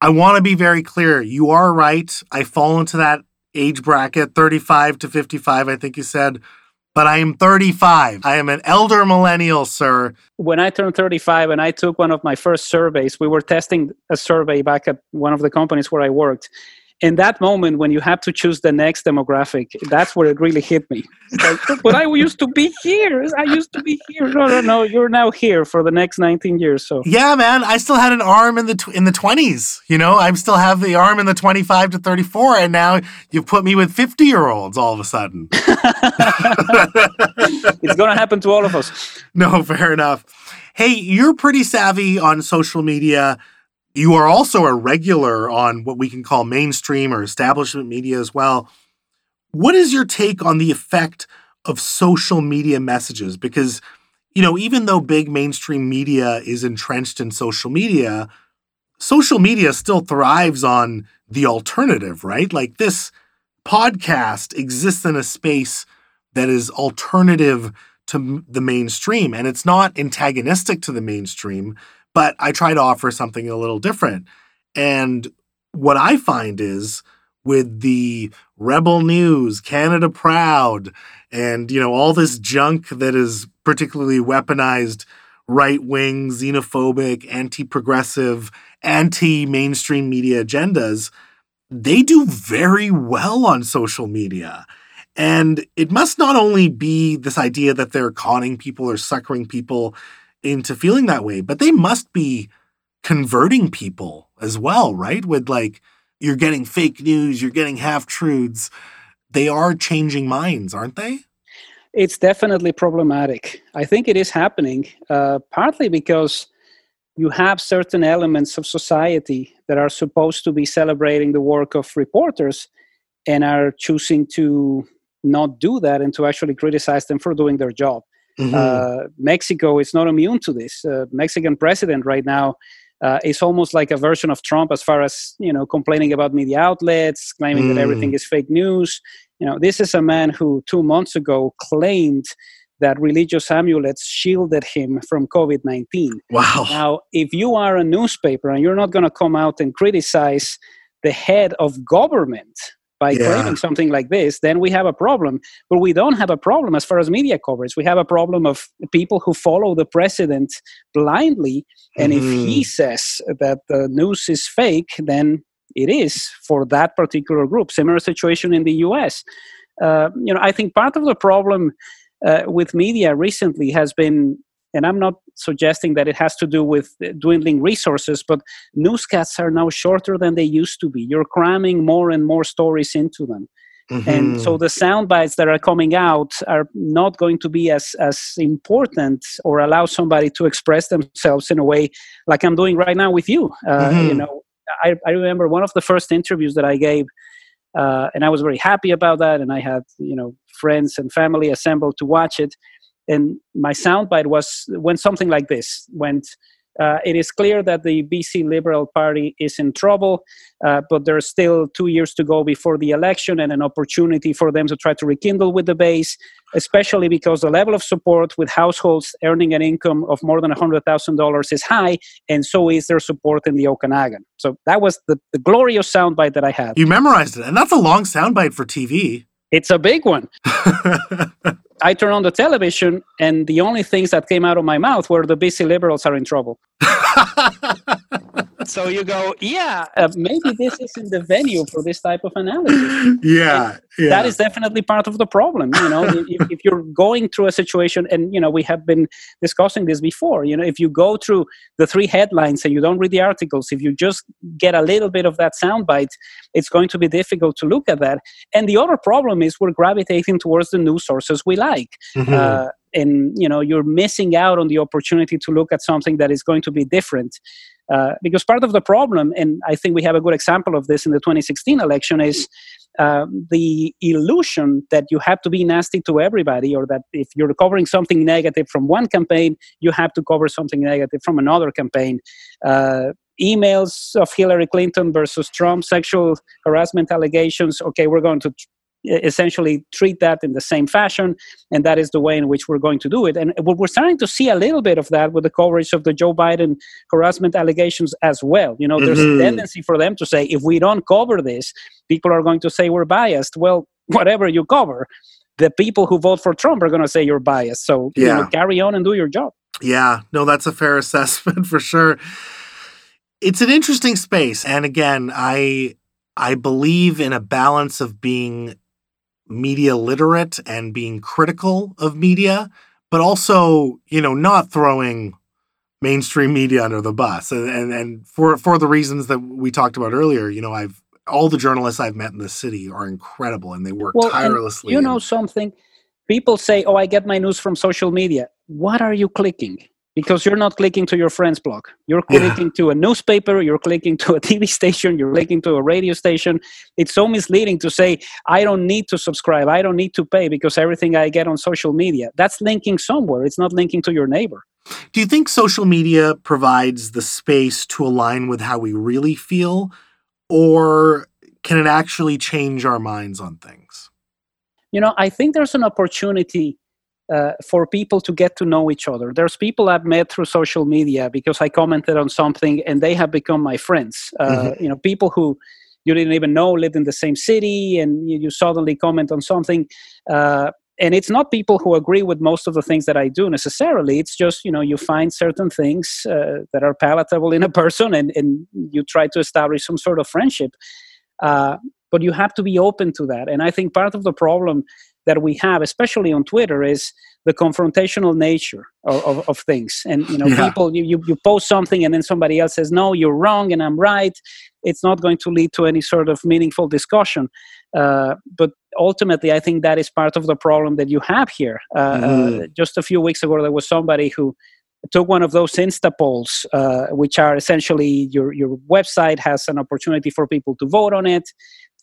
I want to be very clear. You are right. I fall into that age bracket, 35 to 55, I think you said. But I am 35. I am an elder millennial, sir. When I turned 35 and I took one of my first surveys, we were testing a survey back at one of the companies where I worked in that moment when you have to choose the next demographic that's where it really hit me. Like, but i used to be here. I used to be here. No no no you're now here for the next 19 years so. Yeah man i still had an arm in the tw- in the 20s you know? I still have the arm in the 25 to 34 and now you've put me with 50 year olds all of a sudden. It's going to happen to all of us. No fair enough. Hey you're pretty savvy on social media you are also a regular on what we can call mainstream or establishment media as well. What is your take on the effect of social media messages? Because, you know, even though big mainstream media is entrenched in social media, social media still thrives on the alternative, right? Like this podcast exists in a space that is alternative to the mainstream and it's not antagonistic to the mainstream but I try to offer something a little different. And what I find is with the rebel news, Canada proud, and you know all this junk that is particularly weaponized right wing, xenophobic, anti progressive, anti mainstream media agendas, they do very well on social media. And it must not only be this idea that they're conning people or suckering people into feeling that way, but they must be converting people as well, right? With like, you're getting fake news, you're getting half truths. They are changing minds, aren't they? It's definitely problematic. I think it is happening, uh, partly because you have certain elements of society that are supposed to be celebrating the work of reporters and are choosing to not do that and to actually criticize them for doing their job. Mm-hmm. Uh, Mexico is not immune to this. Uh, Mexican president right now uh, is almost like a version of Trump as far as you know, complaining about media outlets, claiming mm. that everything is fake news. You know, this is a man who two months ago claimed that religious amulets shielded him from COVID 19. Wow. Now, if you are a newspaper and you're not going to come out and criticize the head of government by yeah. claiming something like this, then we have a problem. But we don't have a problem as far as media coverage. We have a problem of people who follow the president blindly. And mm-hmm. if he mm-hmm. says that the news is fake, then it is for that particular group. Similar situation in the US. Uh, you know, I think part of the problem uh, with media recently has been and I'm not suggesting that it has to do with dwindling resources, but newscasts are now shorter than they used to be. You're cramming more and more stories into them. Mm-hmm. And so the sound bites that are coming out are not going to be as, as important or allow somebody to express themselves in a way like I'm doing right now with you. Uh, mm-hmm. You know, I, I remember one of the first interviews that I gave uh, and I was very happy about that. And I had you know friends and family assembled to watch it and my soundbite was went something like this went uh, it is clear that the BC Liberal Party is in trouble, uh, but there's still two years to go before the election and an opportunity for them to try to rekindle with the base, especially because the level of support with households earning an income of more than $100,000 is high, and so is their support in the Okanagan. So that was the, the glorious soundbite that I had. You memorized it, and that's a long soundbite for TV. It's a big one. I turned on the television, and the only things that came out of my mouth were the BC liberals are in trouble. so you go, yeah, uh, maybe this isn't the venue for this type of analysis. Yeah, yeah. that is definitely part of the problem. You know, if, if, you're going through a situation, and you know, we have been discussing this before. You know, if you go through the three headlines and you don't read the articles, if you just get a little bit of that soundbite, it's going to be difficult to look at that. And the other problem is we're gravitating towards the news sources we like. Mm-hmm. Uh, and you know you're missing out on the opportunity to look at something that is going to be different uh, because part of the problem and i think we have a good example of this in the 2016 election is uh, the illusion that you have to be nasty to everybody or that if you're covering something negative from one campaign you have to cover something negative from another campaign. Uh, emails of hillary clinton versus trump sexual harassment allegations okay we're going to essentially treat that in the same fashion and that is the way in which we're going to do it. And we're starting to see a little bit of that with the coverage of the joe biden harassment allegations as well. You know there's mm-hmm. a tendency for them to say if we don't cover this people are going to say we're biased. Well whatever you cover the people who vote for trump are going to say you're biased. So yeah. You know, carry on and do your job. Yeah. No that's a fair assessment for sure. It's an interesting space. And again i I believe in a balance of being media literate and being critical of media, but also, you know, not throwing mainstream media under the bus. And, and, and for, for the reasons that we talked about earlier, you know, I've, all the journalists I've met in the city are incredible and they work well, tirelessly. You know something? People say, "Oh, I get my news from social media." What are you clicking? Because you're not clicking to your friend's blog. You're clicking yeah. to a newspaper, you're clicking to a TV station, you're clicking to a radio station. It's so misleading to say, "I don't need to subscribe. I don't need to pay because everything I get on social media." That's linking somewhere. It's not linking to your neighbor. Do you think social media provides the space to align with how we really feel? or can it actually change our minds on things? You know, I think there's an opportunity uh, for people to get to know each other. There's people I've met through social media because I commented on something and they have become my friends. Uh, mm-hmm. You know, people who you didn't even know lived in the same city and you, you suddenly comment on something. Uh, and it's not people who agree with most of the things that I do necessarily. It's just you know you find certain things uh, that are palatable in a person, and and you try to establish some sort of friendship. Uh, but you have to be open to that. And I think part of the problem that we have, especially on Twitter, is the confrontational nature of, of, of things. And you know, yeah. people you, you you post something and then somebody else says, "No, you're wrong," and I'm right. It's not going to lead to any sort of meaningful discussion. Uh, but ultimately, I think that is part of the problem that you have here. Uh, mm. uh, just a few weeks ago, there was somebody who took one of those Insta polls, uh, which are essentially your your website has an opportunity for people to vote on it,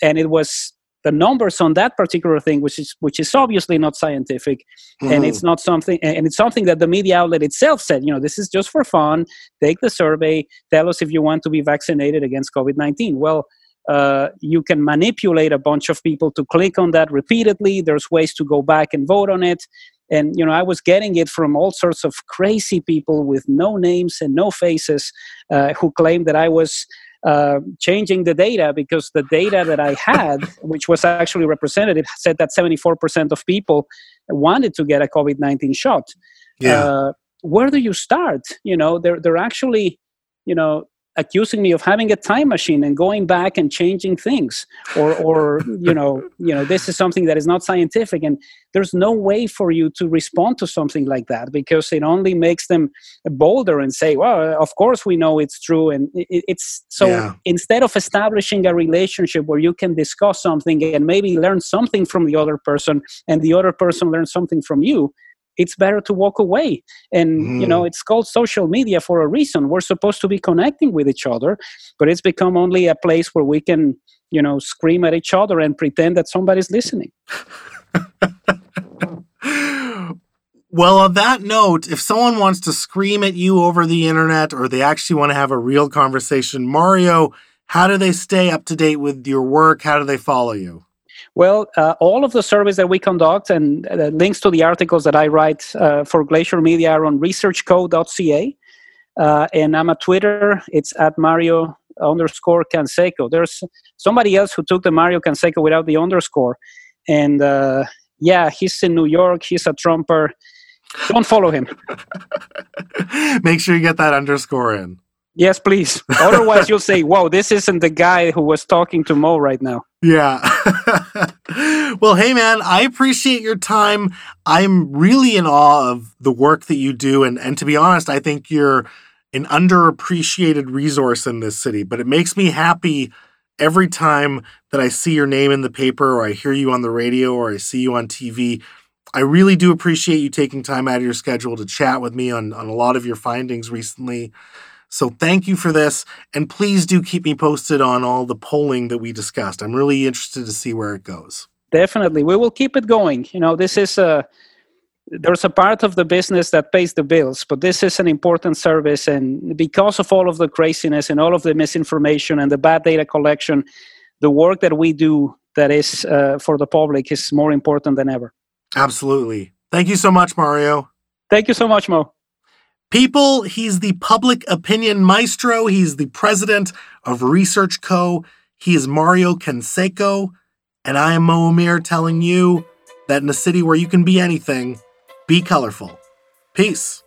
and it was the numbers on that particular thing, which is which is obviously not scientific, mm. and it's not something, and it's something that the media outlet itself said, you know, this is just for fun. Take the survey, tell us if you want to be vaccinated against COVID nineteen. Well, uh, you can manipulate a bunch of people to click on that repeatedly. There's ways to go back and vote on it. And you know, I was getting it from all sorts of crazy people with no names and no faces uh, who claimed that I was uh, changing the data because the data that I had, which was actually representative, said that 74% of people wanted to get a COVID 19 shot. Yeah. Uh, where do you start? You know, they're, they're actually, you know, accusing me of having a time machine and going back and changing things or or you know you know this is something that is not scientific and there's no way for you to respond to something like that because it only makes them bolder and say well of course we know it's true and it, it's so yeah. instead of establishing a relationship where you can discuss something and maybe learn something from the other person and the other person learns something from you it's better to walk away and mm. you know mm-hmm. it's called social media for a reason we're supposed to be connecting with each other but it's become only a place where we can you know scream at each other and pretend that somebody's listening well on that note if someone wants to scream at you over the internet or they actually want to have a real conversation mario how do they stay up to date with your work how do they follow you well, uh, all of the surveys that we conduct and uh, links to the articles that I write uh, for Glacier Media are on researchco.ca. Uh, and I'm at Twitter. It's at Mario underscore Canseco. There's somebody else who took the Mario Canseco without the underscore. And uh, yeah, he's in New York. He's a Trumper. Don't follow him. Make sure you get that underscore in. Yes, please. Otherwise, you'll say, "Whoa, this isn't the guy who was talking to Mo right now." Yeah. well, hey, man, I appreciate your time. I'm really in awe of the work that you do, and and to be honest, I think you're an underappreciated resource in this city. But it makes me happy every time that I see your name in the paper, or I hear you on the radio, or I see you on TV. I really do appreciate you taking time out of your schedule to chat with me on on a lot of your findings recently. So thank you for this. And please do keep me posted on all the polling that we discussed. I'm really interested to see where it goes. Definitely. We will keep it going. You know, this is a there's a part of the business that pays the bills, but this is an important service. And because of all of the craziness and all of the misinformation and the bad data collection, the work that we do that is uh, for the public is more important than ever. Absolutely. Thank you so much, Mario. Thank you so much, Mo. People, he's the public opinion maestro. He's the president of Research Co. He is Mario Canseco. And I am Mo Amir telling you that in a city where you can be anything, be colorful. Peace.